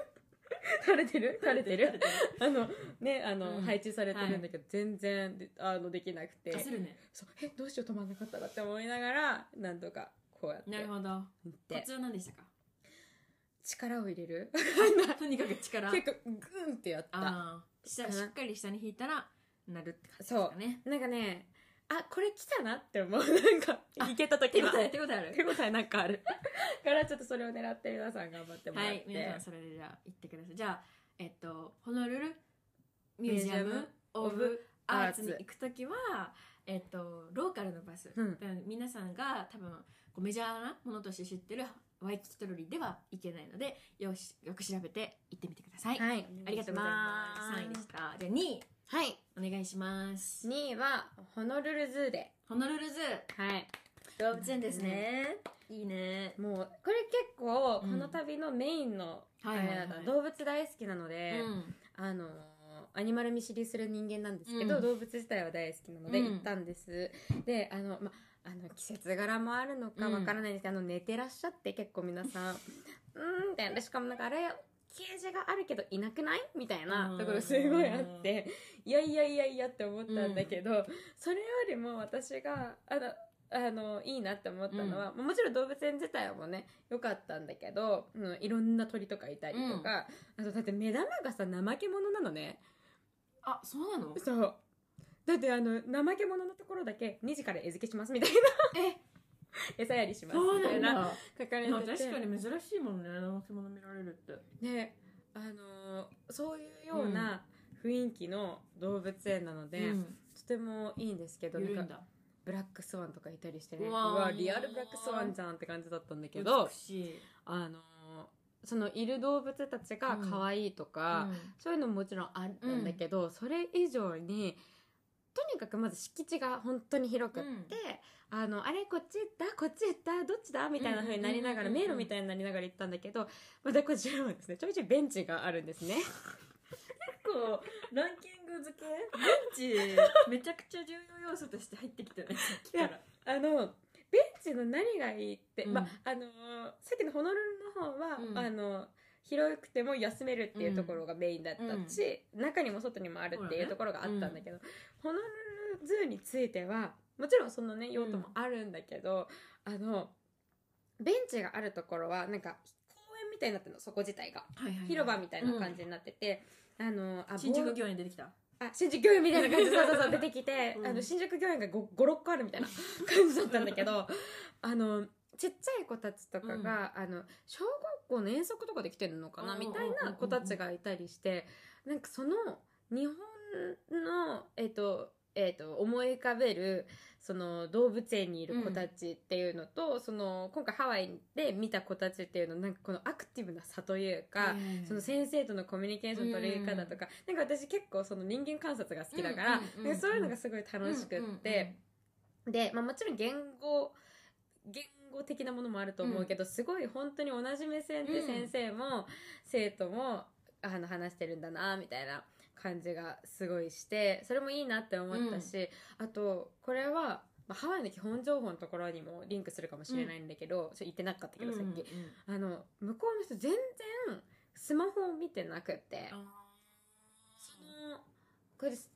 垂れてる？垂れてる。あのねあの、うん。配置されてるんだけど、全然であのできなくて。焦るね。そう。えどうしよう止まんなかったらって思いながらなんとかこうやってなるほど。コツは何でしたか？力を入れる？とにかく力。結構グーンってやった。あ下しっかり下に引いたらなるって感じですかね。なんかねあこれ来たなって思う。なんかいけた時は。手応え手応えある。手応えなんかある。からちょっとそれを狙って皆さん頑張ってもらって、はい皆さんそれでじゃあ行ってください。じゃあえっとホノルルミュージアム・オブ・アーツに行く時はえっとローカルのバス、うん。だから皆さんが多分こうメジャーなものとして知ってるワイキキトロリーでは行けないのでよしよく調べて行ってみてください、はい。ありがとうございます。3位でしたじゃあ2位。はい。お願いします。2位はホノルルズーで。ホノルルズ。はい。動物園ですね、いいね。もうこれ結構こうんの旅のメインの、動物大好きなので、うん。あのーアニマル見知りする人間なんですけど、うん。動物自体は大好きなのでうん。行ったんです、であのまあの季節柄もあるのかわからないんですけど、あの寝てらっしゃって結構皆さんうーんみたいなでしかもなんかあれケージがあるけどいなくないみたいなところすごいあっていやいやいやいやって思ったんだけど、それよりも私があのあのいいなって思ったのは、もちろん動物園自体もね良かったんだけど、うん、いろんな鳥とかいたりとか、あとだって目玉がさ怠け者なのね。あそうなの？そうだってあの怠け者のところだけ2時から餌付けしますみたいな。え？餌やりします。みたなないんだ書かれまあてて確かに珍しいもんね怠け者見られるって。ね。あのーそういうような雰囲気の動物園なので、うん。とてもいいんですけどなんブラックスワンとかいたりしてね。ううわリアルブラックスワンじゃんって感じだったんだけどあのーそのいる動物たちが可愛いとか、そういうのももちろんあるんだけど、それ以上にとにかくまず敷地が本当に広くって、うん。あのあれこっち行った？こっち行った？どっちだ？みたいな風になりながら、迷路みたいになりながら行ったんだけどまたこちらはですね。ちょいちょいベンチがあるんですね。結構ランキング付け？ベンチめちゃくちゃ重要要素として入ってきたねさっきから。あのベンチの何がいいって、うん。まああのーさっきのホノルルの方は、うん。あの広くても休めるっていうところがメインだったし、中にも外にもあるっていうところがあったんだけど、ホノルルズーについてはもちろんそのね用途もあるんだけど、あのベンチがあるところはなんか公園みたいになってるのそこ自体が。広場みたいな感じになってて、あのあ新宿御苑出てきた？あ新宿御苑みたいな感じ。でそうそうそう 出てきて、うん。あの新宿御苑が56個あるみたいな感じだったんだけどあのちっちゃい子たちとかが、あの小学校の遠足とかで来てるのかなうんみたいな子たちがいたりしてなんかその日本のえっ、とえっ、と思い浮かべるその動物園にいる子たちっていうのと、その今回ハワイで見た子たちっていうのなんかこのアクティブな差というか、その先生とのコミュニケーションの取り方とか、なんか私結構その人間観察が好きだから、うんうんそういうのがすごい楽しくって、で、まあ、もちろん言語言語的なものもあると思うけど、すごい本当に同じ目線で先生も生徒もあの話してるんだなみたいな感じがすごいしてそれもいいなって思ったし、あとこれは、まあ、ハワイの基本情報のところにもリンクするかもしれないんだけど、それ言ってなかったけどさっき、あの向こうの人全然スマホを見てなくって。そのこれで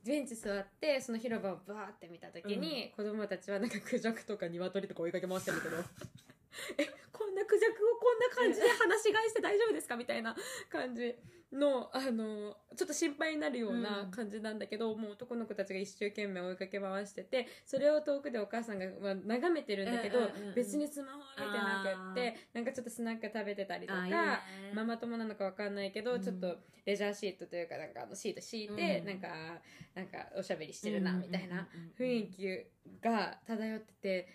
ベンチ座ってその広場をバーって見た時に、子供たちはなんかクジャクとか鶏とか追いかけ回してるけ。どえこんなクジャクをこんな感じで話し返して大丈夫ですか？みたいな感じのあのちょっと心配になるような感じなんだけど、もう男の子たちが一生懸命追いかけ回しててそれを遠くでお母さんが、まあ、眺めてるんだけど、うんうんうんうん。別にスマホは見てなくってなんかちょっとスナック食べてたりとか。ママ友なのかわかんないけど、うん。ちょっとレジャーシートというかなんかあのシート敷いて、うん。なんかなんかおしゃべりしてるなみたいな雰囲気が漂ってて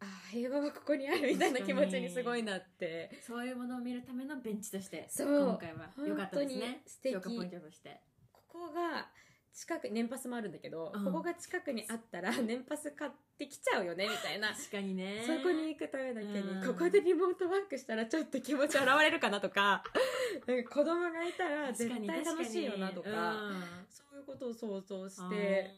ああ平和はここにあるみたいな気持ちにすごいなって。そういうものを見るためのベンチとしてそう。今回は良かったですね。本当に素敵。評価ポイントとして。ここが近く年パスもあるんだけど、うん。ここが近くにあったら 年パス買ってきちゃうよねみたいな。確かにね。そこに行くためだけに、うん。ここでリモートワークしたらちょっと気持ち現れるかなとか なんか子供がいたら絶対楽しいよなとかそういうことを想像して、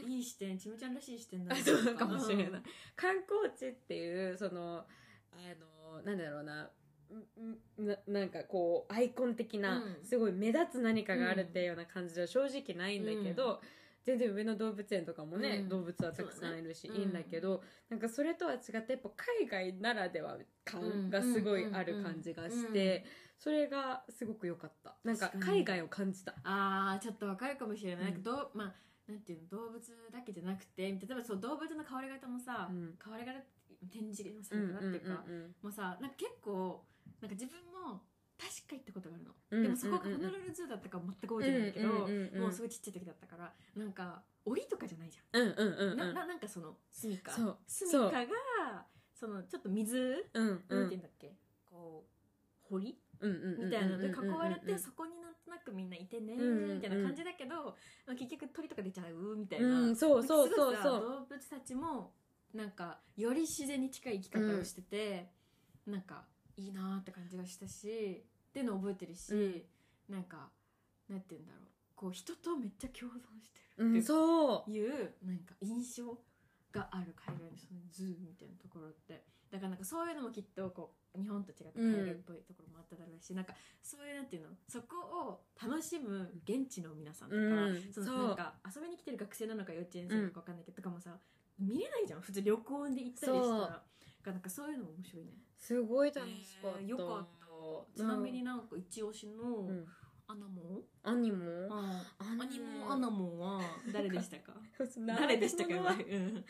いい視点ちむちゃんらしい視点だあそうかもしれない、観光地っていうそのあのなんだろうな。んななんかこうアイコン的な、うん。すごい目立つ何かがあるっていうような感じでは正直ないんだけど、全然上野動物園とかもね、うん。動物はたくさんいるし、ね。いいんだけど、なんかそれとは違ってやっぱ海外ならでは感がすごいある感じがして、それがすごく良かった。なんか海外を感じた。あーちょっとわかるかもしれない、うん。なんかどうまあなんていうの動物だけじゃなくて例えばそう動物の変わり方もさ、うん。変わり方展示のされ方っていうか、うんもうさなんか結構なんか自分も確か行ったことがあるの、うん。でもそこがうんうんうんホノルルズーだったか全く覚えてないんだけど、うんうんうんうんもうすごいちっちゃい時だったからなんか檻とかじゃないじゃん。うんうんうんうん。なななんかその住みかそう。住みかがそのちょっと水、うんうなんてん言うんだっけ？こう堀？うんうんうんみたいなので囲われてそこになんとなくみんないてねみたいな感じだけど、まあ、結局鳥とか出ちゃうみたいな、うんそうそうそうそう動物たちもなんかより自然に近い生き方をしてて、なんかいいなーって感じがしたしっていうのを覚えてるし、なんかなんて言うんだろうこう人とめっちゃ共存してるうんってそういうなんか印象がある海外のその zoo みたいなところってだからなんかそういうのもきっとこう日本と違って海外っぽいところもあっただろうし、なんかそういうなんていうの？そこを楽しむ現地の皆さんとか、うん。そのなんか遊びに来てる学生なのか幼稚園生なのか分かんないけど、とかもさ見れないじゃん。普通旅行で行ったりしたら。からなんかそういうのも面白いね。すごい楽しかった、えーよかった。ちなみになんか一押しのうん。 animal？ン、 animal？あ animal animal は誰でしたか？誰誰でしたか？はうん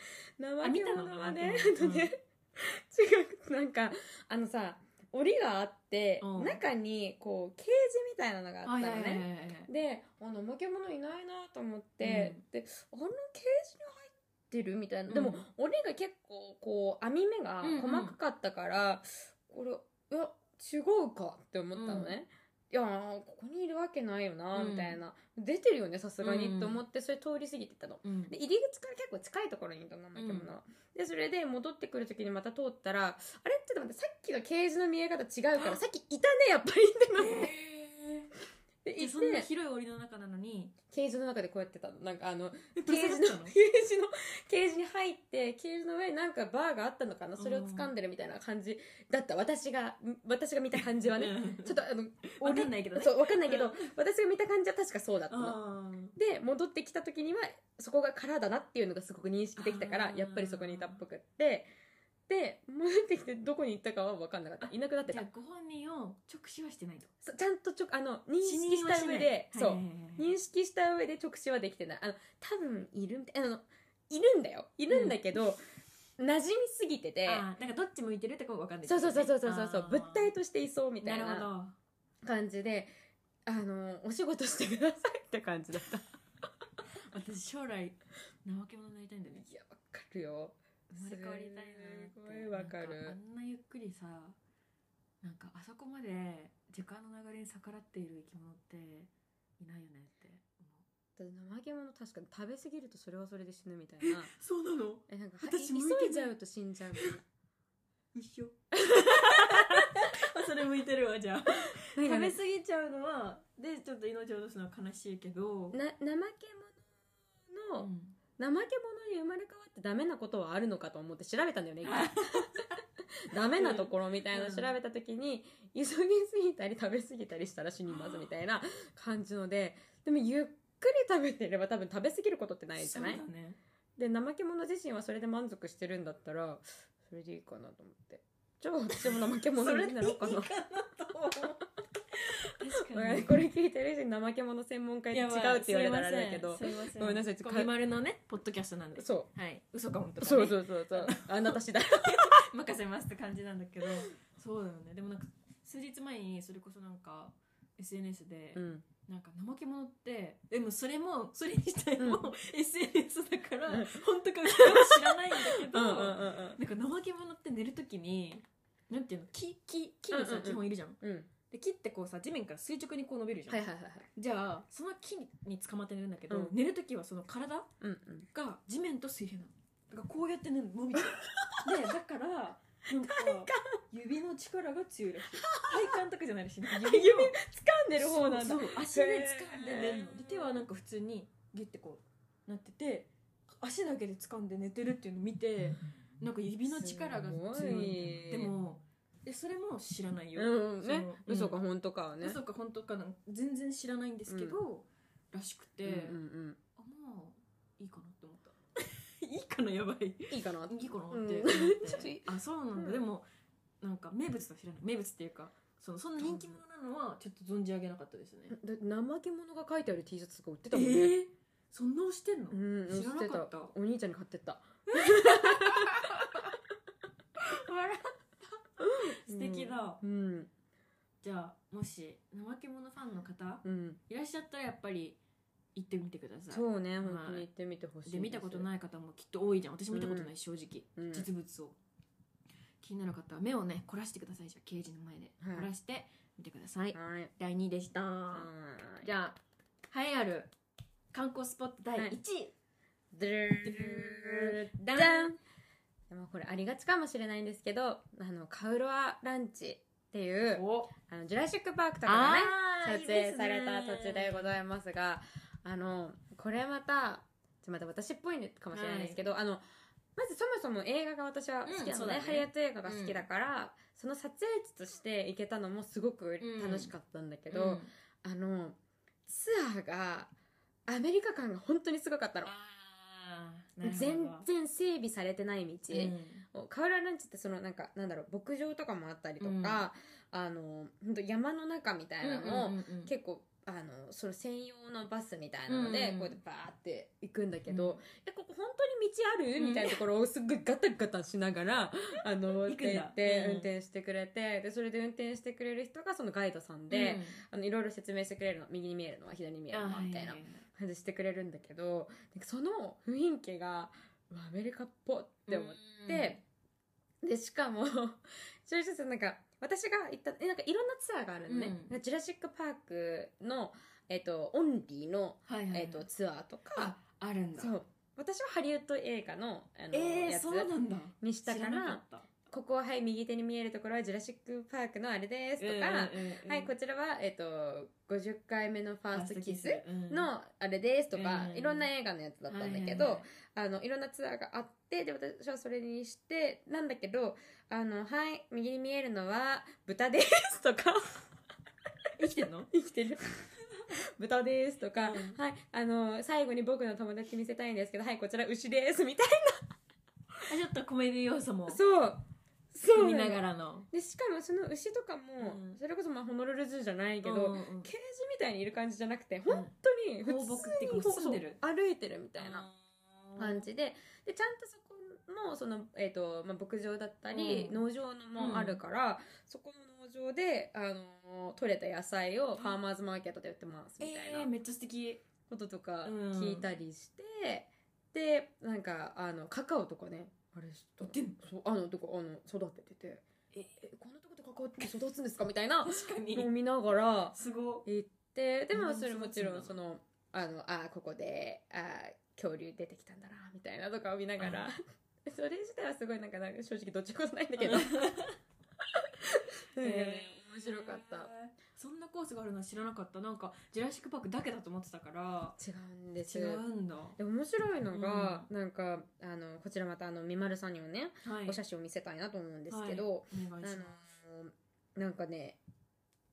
見たのはね生き物あの？ね 違う なんかあのさ檻があってうん。中にこうケージみたいなのがあったのね。であ怠け者いないなと思って、であのケージに入ってるみたいな、でもうん。檻が結構こう網目がうんうん。細かかったから、これいや違うかって思ったのね、いやーここにいるわけないよなうん。みたいな、出てるよねさすがにうん。と思ってそれ通り過ぎてったの。うん。で入り口から結構近いところにいたの怠け者は、でそれで戻ってくる時にまた通ったらあれ？ちょっと待ってさっきのケージの見え方違うからさっきいたねやっぱり。ってなってででいそんなて広い檻の中なのに。ケージの中でこうやってたの。なんかあのケケージのケージのケージに入ってケージの上になんかバーがあったのかな？それを掴んでるみたいな感じだった。私が私が見た感じはね。ちょっとあのわかんないけどね。そうわかんないけど私が見た感じは確かそうだったの。あで戻ってきた時にはそこが空だなっていうのがすごく認識できたからやっぱりそこにいたっぽくってで戻ってきてどこに行ったかは分かんなかった。いなくなってた。じゃあご本人を直視はしてないと。そちゃんとちょあの認識した上でそう。認識した上で直視はできてない。あの多分いるみたいなあのいるんだよ。いるんだけど、馴染みすぎてて。なんかどっち向いてるってかわかんないそうそうそうそうそうそう。物体としていそうみたいなるほなど。感じであのお仕事してくださいって感じだった。私将来怠け者になりたいんだよね。いやわかるよ生まれ変わりたいなってすごいわかる。あんなゆっくりさなんかあそこまで時間の流れに逆らっている生き物っていないよねって思う。だって怠け者確かに食べ過ぎるとそれはそれで死ぬみたいな。そうなの？えなんか私急いじゃうと死んじゃうみたいな一緒。それ向いてるわじゃあ。食べ過ぎちゃうのはでちょっと命を落とすのは悲しいけど。な怠け者の、うん。怠け者に生まれ変わってダメなことはあるのかと思って調べたんだよね一回。ダメなところみたいなの調べた時に、急ぎすぎたり食べ過ぎたりしたら死にますみたいな感じのででもゆっくり食べてれば多分食べ過ぎることってないじゃない？ね。で怠け者自身はそれで満足してるんだったらそれでいいかなと思って。じゃあ私も怠け者になろうかな確かに。これ聞いてる人に怠け者専門家違うって言われたらあれだけど。すいませんごめんなさい。コミマルのねポッドキャストなんで。そはい。嘘か本当か、ね、うそうそうそうそう。あなた次第任せますって感じなんだけど。そうだよね。でもなんか数日前にそれこそなんか SNS で、うん。なんか怠け者ってでもそれもそれにしたいも、う SNS だからうん。本当か知らないんだけど、うんなんか怠け者って寝るときになんていうの？木木木にさ、うんうんうん。基本いるじゃん。うんで木ってこうさ地面から垂直にこう伸びるじゃん、はいはいはいはい。じゃあその木に捕まって寝るんだけど、うん。寝るときはその体うんうん。が地面と水平なの。だからこうやってね伸びてる。でだからなんか指の力が強いらしい。体幹とかじゃないらしいなんか指の掴んでる方なんだ。そうそう足で掴んで寝るの。で手はなんか普通にギュッてこうなってて足だけで掴んで寝てるっていうのを見てなんか指の力が強いい。でもえそれも知らないよ、うんね。その嘘か本当かはね。嘘か本当かなん全然知らないんですけど、らしくて、うんうんあまあいいかなって思った。いいかなやばい。いいかな。いいかなって。って、ちょっといいあそうなんだ、うん。でもなんか名物とは知らない。名物っていうかそのそんな人気者なのはちょっと存じ上げなかったですね、だ怠け者が書いてある T シャツとか売ってえたもんね、ー、そんな押してんの、うん知らなかった。お兄ちゃんに買ってった。笑った 素敵だ、うん。じゃあもし怠け者ファンの方うん。いらっしゃったらやっぱり行ってみてください。そうねはい。本当に行ってみてほしいで見たことい、ない方もきっと多いじゃん。私見たことない、正直、うん。実物を。気になる方は目をね凝らしてくださいじゃあ刑事の前で、はい。凝らして見てください、はい。第2位でした、はい。じゃあ栄えある観光スポット第1位、はい。ダンでもこれありがちかもしれないんですけどあのカウロアランチっていうお。あのジュラシック・パークとかのね撮影された土地でございますがあのこれまたちょまた私っぽいかもしれないですけど、あのまずそもそも映画が私は好きなのね,、うんね。ハリウッド映画が好きだから、その撮影地として行けたのもすごく楽しかったんだけど、うん。あのツアーがアメリカ感が本当にすごかったの全然整備されてない道、うん。カウラランチってそのなんかなんだろう牧場とかもあったりとか、あの本当山の中みたいなのを、うんうんうんうん。結構あのその専用のバスみたいなので、うんうんこうやってバーって行くんだけど、うん。えここ本当に道ある？みたいなところをすっごいガタガタしながらあの 行くんだ。って運転してくれてでそれで運転してくれる人がそのガイドさんで、あのいろいろ説明してくれるの。右に見えるのは左に見えるのはみたいな。感じしてくれるんだけどその雰囲気がアメリカっぽって思って、でしかも 正直なんか私が行ったえなんかいろんなツアーがあるのね、うん。ジュラシック・パークの、えっとオンリーの、はいはいはい。えっとツアーとかああるんだ。そう。私はハリウッド映画のあの、えー、やつそうなんだ。にしたか知らここははい右手に見えるところはジュラシック・パークのあれですとか、はいこちらは、えっと50回目のファーストキスのあれですとか、うん。いろんな映画のやつだったんだけど、あのいろんなツアーがあってで私はそれにしてなんだけどあのはい右に見えるのは豚ですとか。生きてんの？生きてる。豚ですとか、うん。はいあの最後に僕の友達見せたいんですけどはいこちら牛ですみたいあちょっとコメディ要素も。なそうそう見ながらの。でしかもその牛とかも、うん。それこそまあホノルルズーじゃないけど、うんうんうん。ケージみたいにいる感じじゃなくて本当に普通に放牧っていうか住んでるそう歩いてるみたいな感じででちゃんとそこのその、えーとまあ、牧場だったり、うん。農場のもあるから、そこの農場であの取れた野菜をファーマーズマーケットで売ってますみたいなえー、めっちゃ素敵。こととかうん。聞いたりして、でなんかあのカカオとかねあれ売ってんの？そうあのとかあの育ててて。え？えこんなとこでカカオって育つんですか？みたいな。確かのを見ながらすご。行ってでもうんそれもちろんそのあのあここであ恐竜出てきたんだなみたいなとかを見ながら。それ自体はすごいなんかなんか正直どっちもないんだけど。なん。面白かった。えーそんなコースがあるのは知らなかった。なんかジュラシック・パークだけだと思ってたから。違うんです。違うんだ。で面白いのが、なんかあのこちらまたあのみまるさんにもね、はい。お写真を見せたいなと思うんですけど、お願いあします。のなんかね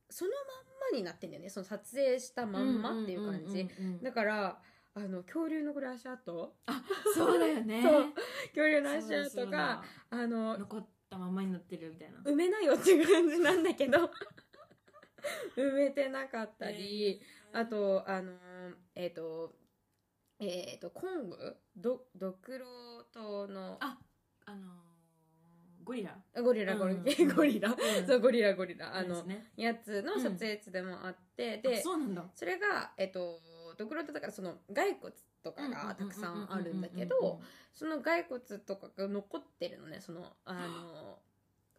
そのまんまになってんだよね。その撮影したまんまっていう感じ、うんうんうん。うんだからあの恐竜のこれ足跡。そうだよね。恐竜の足跡がだあの残ったままになってるみたいな。埋めなよっていう感じなんだけど 埋めてなかったり、あとあのえっ、とえっ、とコングドドクロ島の。ああのーゴリラ？ゴリラゴリラ、うん。ゴリラ、うん。そうゴリラゴリラ。あの、やつの撮影地でもあって、であそうなんだ。それがえっ、とドクロ島だからその骸骨とかがたくさんあるんだけどその骸骨とかが残ってるのね。そのあの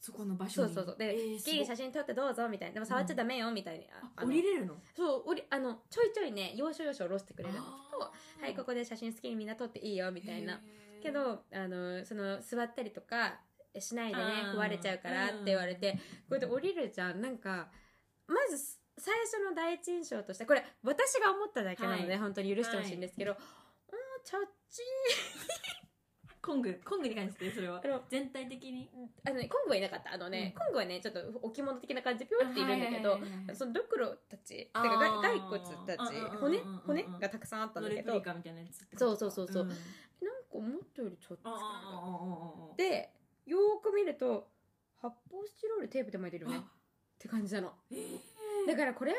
そこの場所に。そうそうそう。で、えー好きに写真撮ってどうぞみたいな。でも触っちゃダメよみたいに、あああの降りれるの？そう降りあのちょいちょいね要所要所下ろしてくれる。んはいここで写真好きにみんな撮っていいよみたいな。けどあのその座ったりとかしないでねあー。壊れちゃうからって言われてこうやって降りるじゃん。なんかまず最初の第一印象としてこれ私が思っただけなので、はい。本当に許してほしいんですけど、おーチャッチコングコングに関してそれは。あの全体的に。あのねコングはいなかった。あのね、うん。コングはねちょっと置物的な感じでピョンっているんだけどあはいはいはいはい。そのドクロたちてあかー骸骨たち骨？骨？がたくさんあったんだけど。そうそうそうそう。うん。なんか思ったよりちょっとでよーく見ると発泡スチロールテープで巻いてるよねって感じなの。えー。だからこれは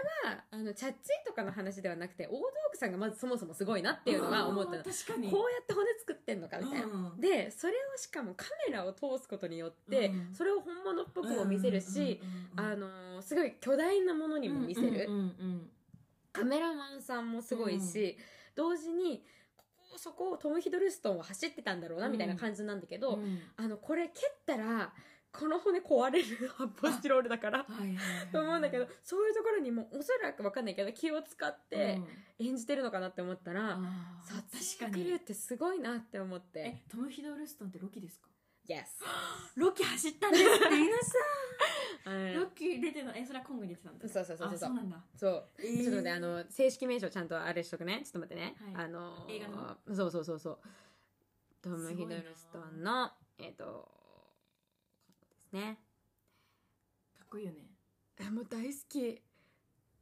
あのチャッチーとかの話ではなくて大道具さんがまずそもそもすごいなっていうのが思ったの。確かに。こうやって骨作ってんのかみたいな、うん。でそれをしかもカメラを通すことによって、うん。それを本物っぽくも見せるし、あのーすごい巨大なものにも見せる、カメラマンさんもすごいし、同時にここそこをトム・ヒドルストンは走ってたんだろうなみたいな感じなんだけど、うんうん。あのこれ蹴ったらこの骨壊れる発泡スチロールだから。と思うんだけどそういうところにもおそらくわかんないけど気を使ってうん。演じてるのかなって思ったら、あー撮影クルーってすごいなって思って。えトム・ヒドルストンってロキですか？Yes. ロキ走ったんですって皆さうんんロキ出てたえそれはコングに出てたんだ。そうそうそうそうあそうなんだ。そう。えー。ちょっとねあの正式名称ちゃんとあれしとくね。ちょっと待ってね、はい。あの映画の？そうそうそうそう。トム・ヒドルストンのえっ、とですね。かっこいいよね。えもう大好き。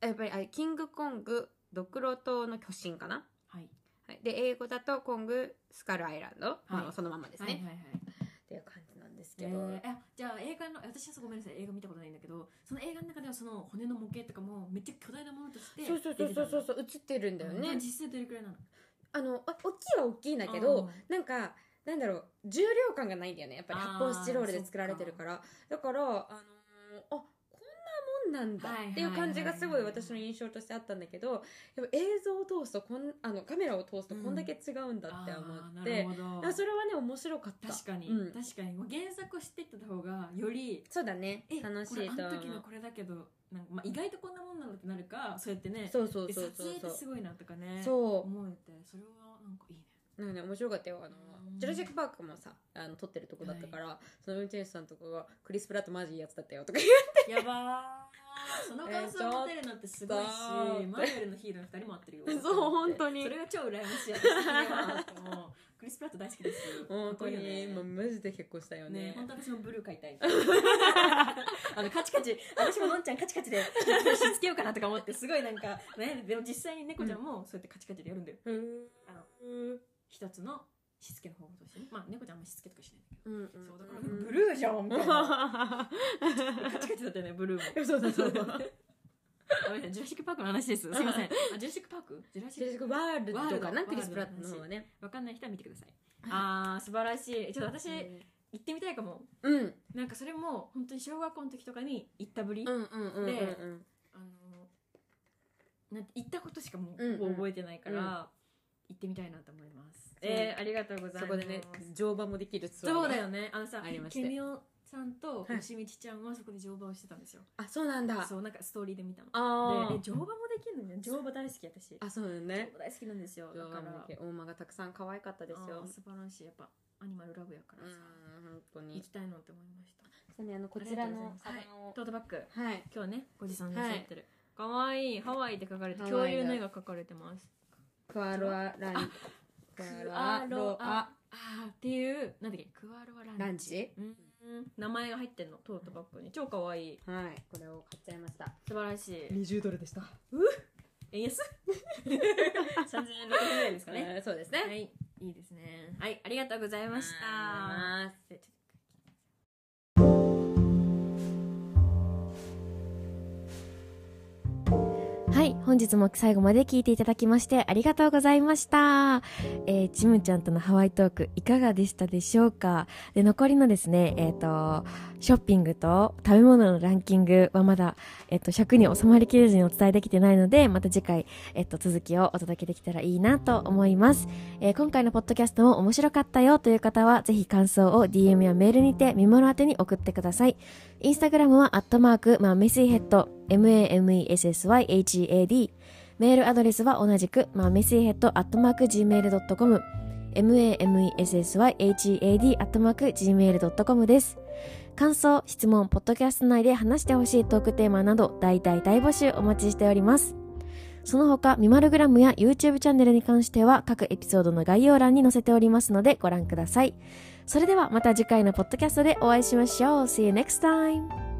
やっぱりあれキングコングドクロ島の巨神かな、はい。はい、で英語だとコングスカルアイランド、まあ、そのままですね、はいはいはい。っていう感じなんですけど、えー、えじゃあ映画の私はごめんなさい。映画見たことないんだけどその映画の中ではその骨の模型とかもめっちゃ巨大なものとしてそうそうそうそうそうそう。映ってるんだよね、うん。実際どれくらいなの？あのあ大きいは大きいんだけどなんかなんだろう重量感がないんだよね。やっぱり発泡スチロールで作られてるから。だからあのーあこんなもんなんだっていう感じがすごい私の印象としてあったんだけどやっぱ映像を通すとこんあのカメラを通すとこんだけ違うんだって思って、るほど。あそれはね面白かった。確かに、うん、確かに。もう原作を知っていった方がよりそうだね。え楽しいと思う。の時のこれだけどなんか、まあ、意外とこんなもんなのってなるかそうやってねそうそうえそうそうそう。撮影ってすごいなとかねそう。思えてそれはなんかいいねなんかね面白かったよ。あのうん。ジュラシック・パークもさあの撮ってるとこだったから、その運転手さんとかが「クリス・プラットマジいいやつだったよ」とか言やばー。その感想を持てるのってすごいし、えーマイベルのヒーローの二人も合ってるよ。そう本当に。それが超羨ましい。私的にはもうクリス・プラット大好きです。本当に、もうマジで結婚したよね。ね本当私もブルー買いたい。あのカチカチ。私ものんちゃんカチカチでしつけようかなとか思ってすごいなんかねでも実際に猫ちゃんもそうやってカチカチでやるんだよ、うあのん一つのしつけの方法としてね。まあ猫ちゃんあんましつけとかしないんだけうんど、そうだから、うんブルーじゃんみたいな。カチカチだったよねブルーも。そうそうそうジュラシック・パークの話です。すいません。あジュラシック・パーク？ジュラシック・ワールドかなワールド。クリス・プラットの方はねわかんない人は見てください。あー、素晴らしい。ちょっと私、行ってみたいかも。うん。うんなんかそれも、本当に小学校の時とかに行ったぶり。うんうんうんでうんあの、なんて行ったことしかもう、うんうん。覚えてないから、うん行ってみたいなと思います。えー、ありがとうございます。そこでね乗馬もできるツアーそうだよね。あのさケミオさんとはい。吉道ちゃんはそこで乗馬をしてたんですよ。あそうなんだ。そう、なんかストーリーで見たの。あで、え乗馬もできるのね。乗馬大好き私。あそうだよ乗ね馬大好きなんですよ。だ乗から。大馬がたくさん可愛かったですよ。素晴らしい。やっぱアニマルラブやからうんさ、本当に。行きたいなって思いました。ちなみにあのこちらのトートバッグ。はい。今日ねごじさんに入ってる、かわいいハワイって書かれて恐竜の絵が描かれてますクアロアランクアロアあーっていうなんだっけクアロアラン。チランチ？うん。名前が入ってんのトートバッグに。超かわい。いはいこれを買っちゃいました。素晴らしい。20ドルでした。円安？3000円600円ぐらいですかね。えーそうですね。はい。いいですね。はいありがとうございました。ありがとうございますはい本日も最後まで聞いていただきましてありがとうございました、えー、ちむちゃんとのハワイトークいかがでしたでしょうか？で残りのですねえっ、とショッピングと食べ物のランキングはまだ、えっと尺に収まりきれずにお伝えできてないのでまた次回、えっと続きをお届けできたらいいなと思いますえー今回のポッドキャストも面白かったよという方は、ぜひ感想を DM やメールにて、見物宛てに送ってください。インスタグラムは、アットマーク、まあ、メシーヘッド、m-a-m-e-s-s-y-h-e-a-d。メールアドレスは同じく、まあ、メシーヘッド、アットマーク、gmail.com、m-a-m-e-s-s-y-h-e-a-d、アットマーク、gmail.com です。感想、質問、ポッドキャスト内で話してほしいトークテーマなど、大体大募集お待ちしております。その他、ミマルグラムや YouTube チャンネルに関しては各エピソードの概要欄に載せておりますのでご覧ください。それではまた次回のポッドキャストでお会いしましょう。See you next time!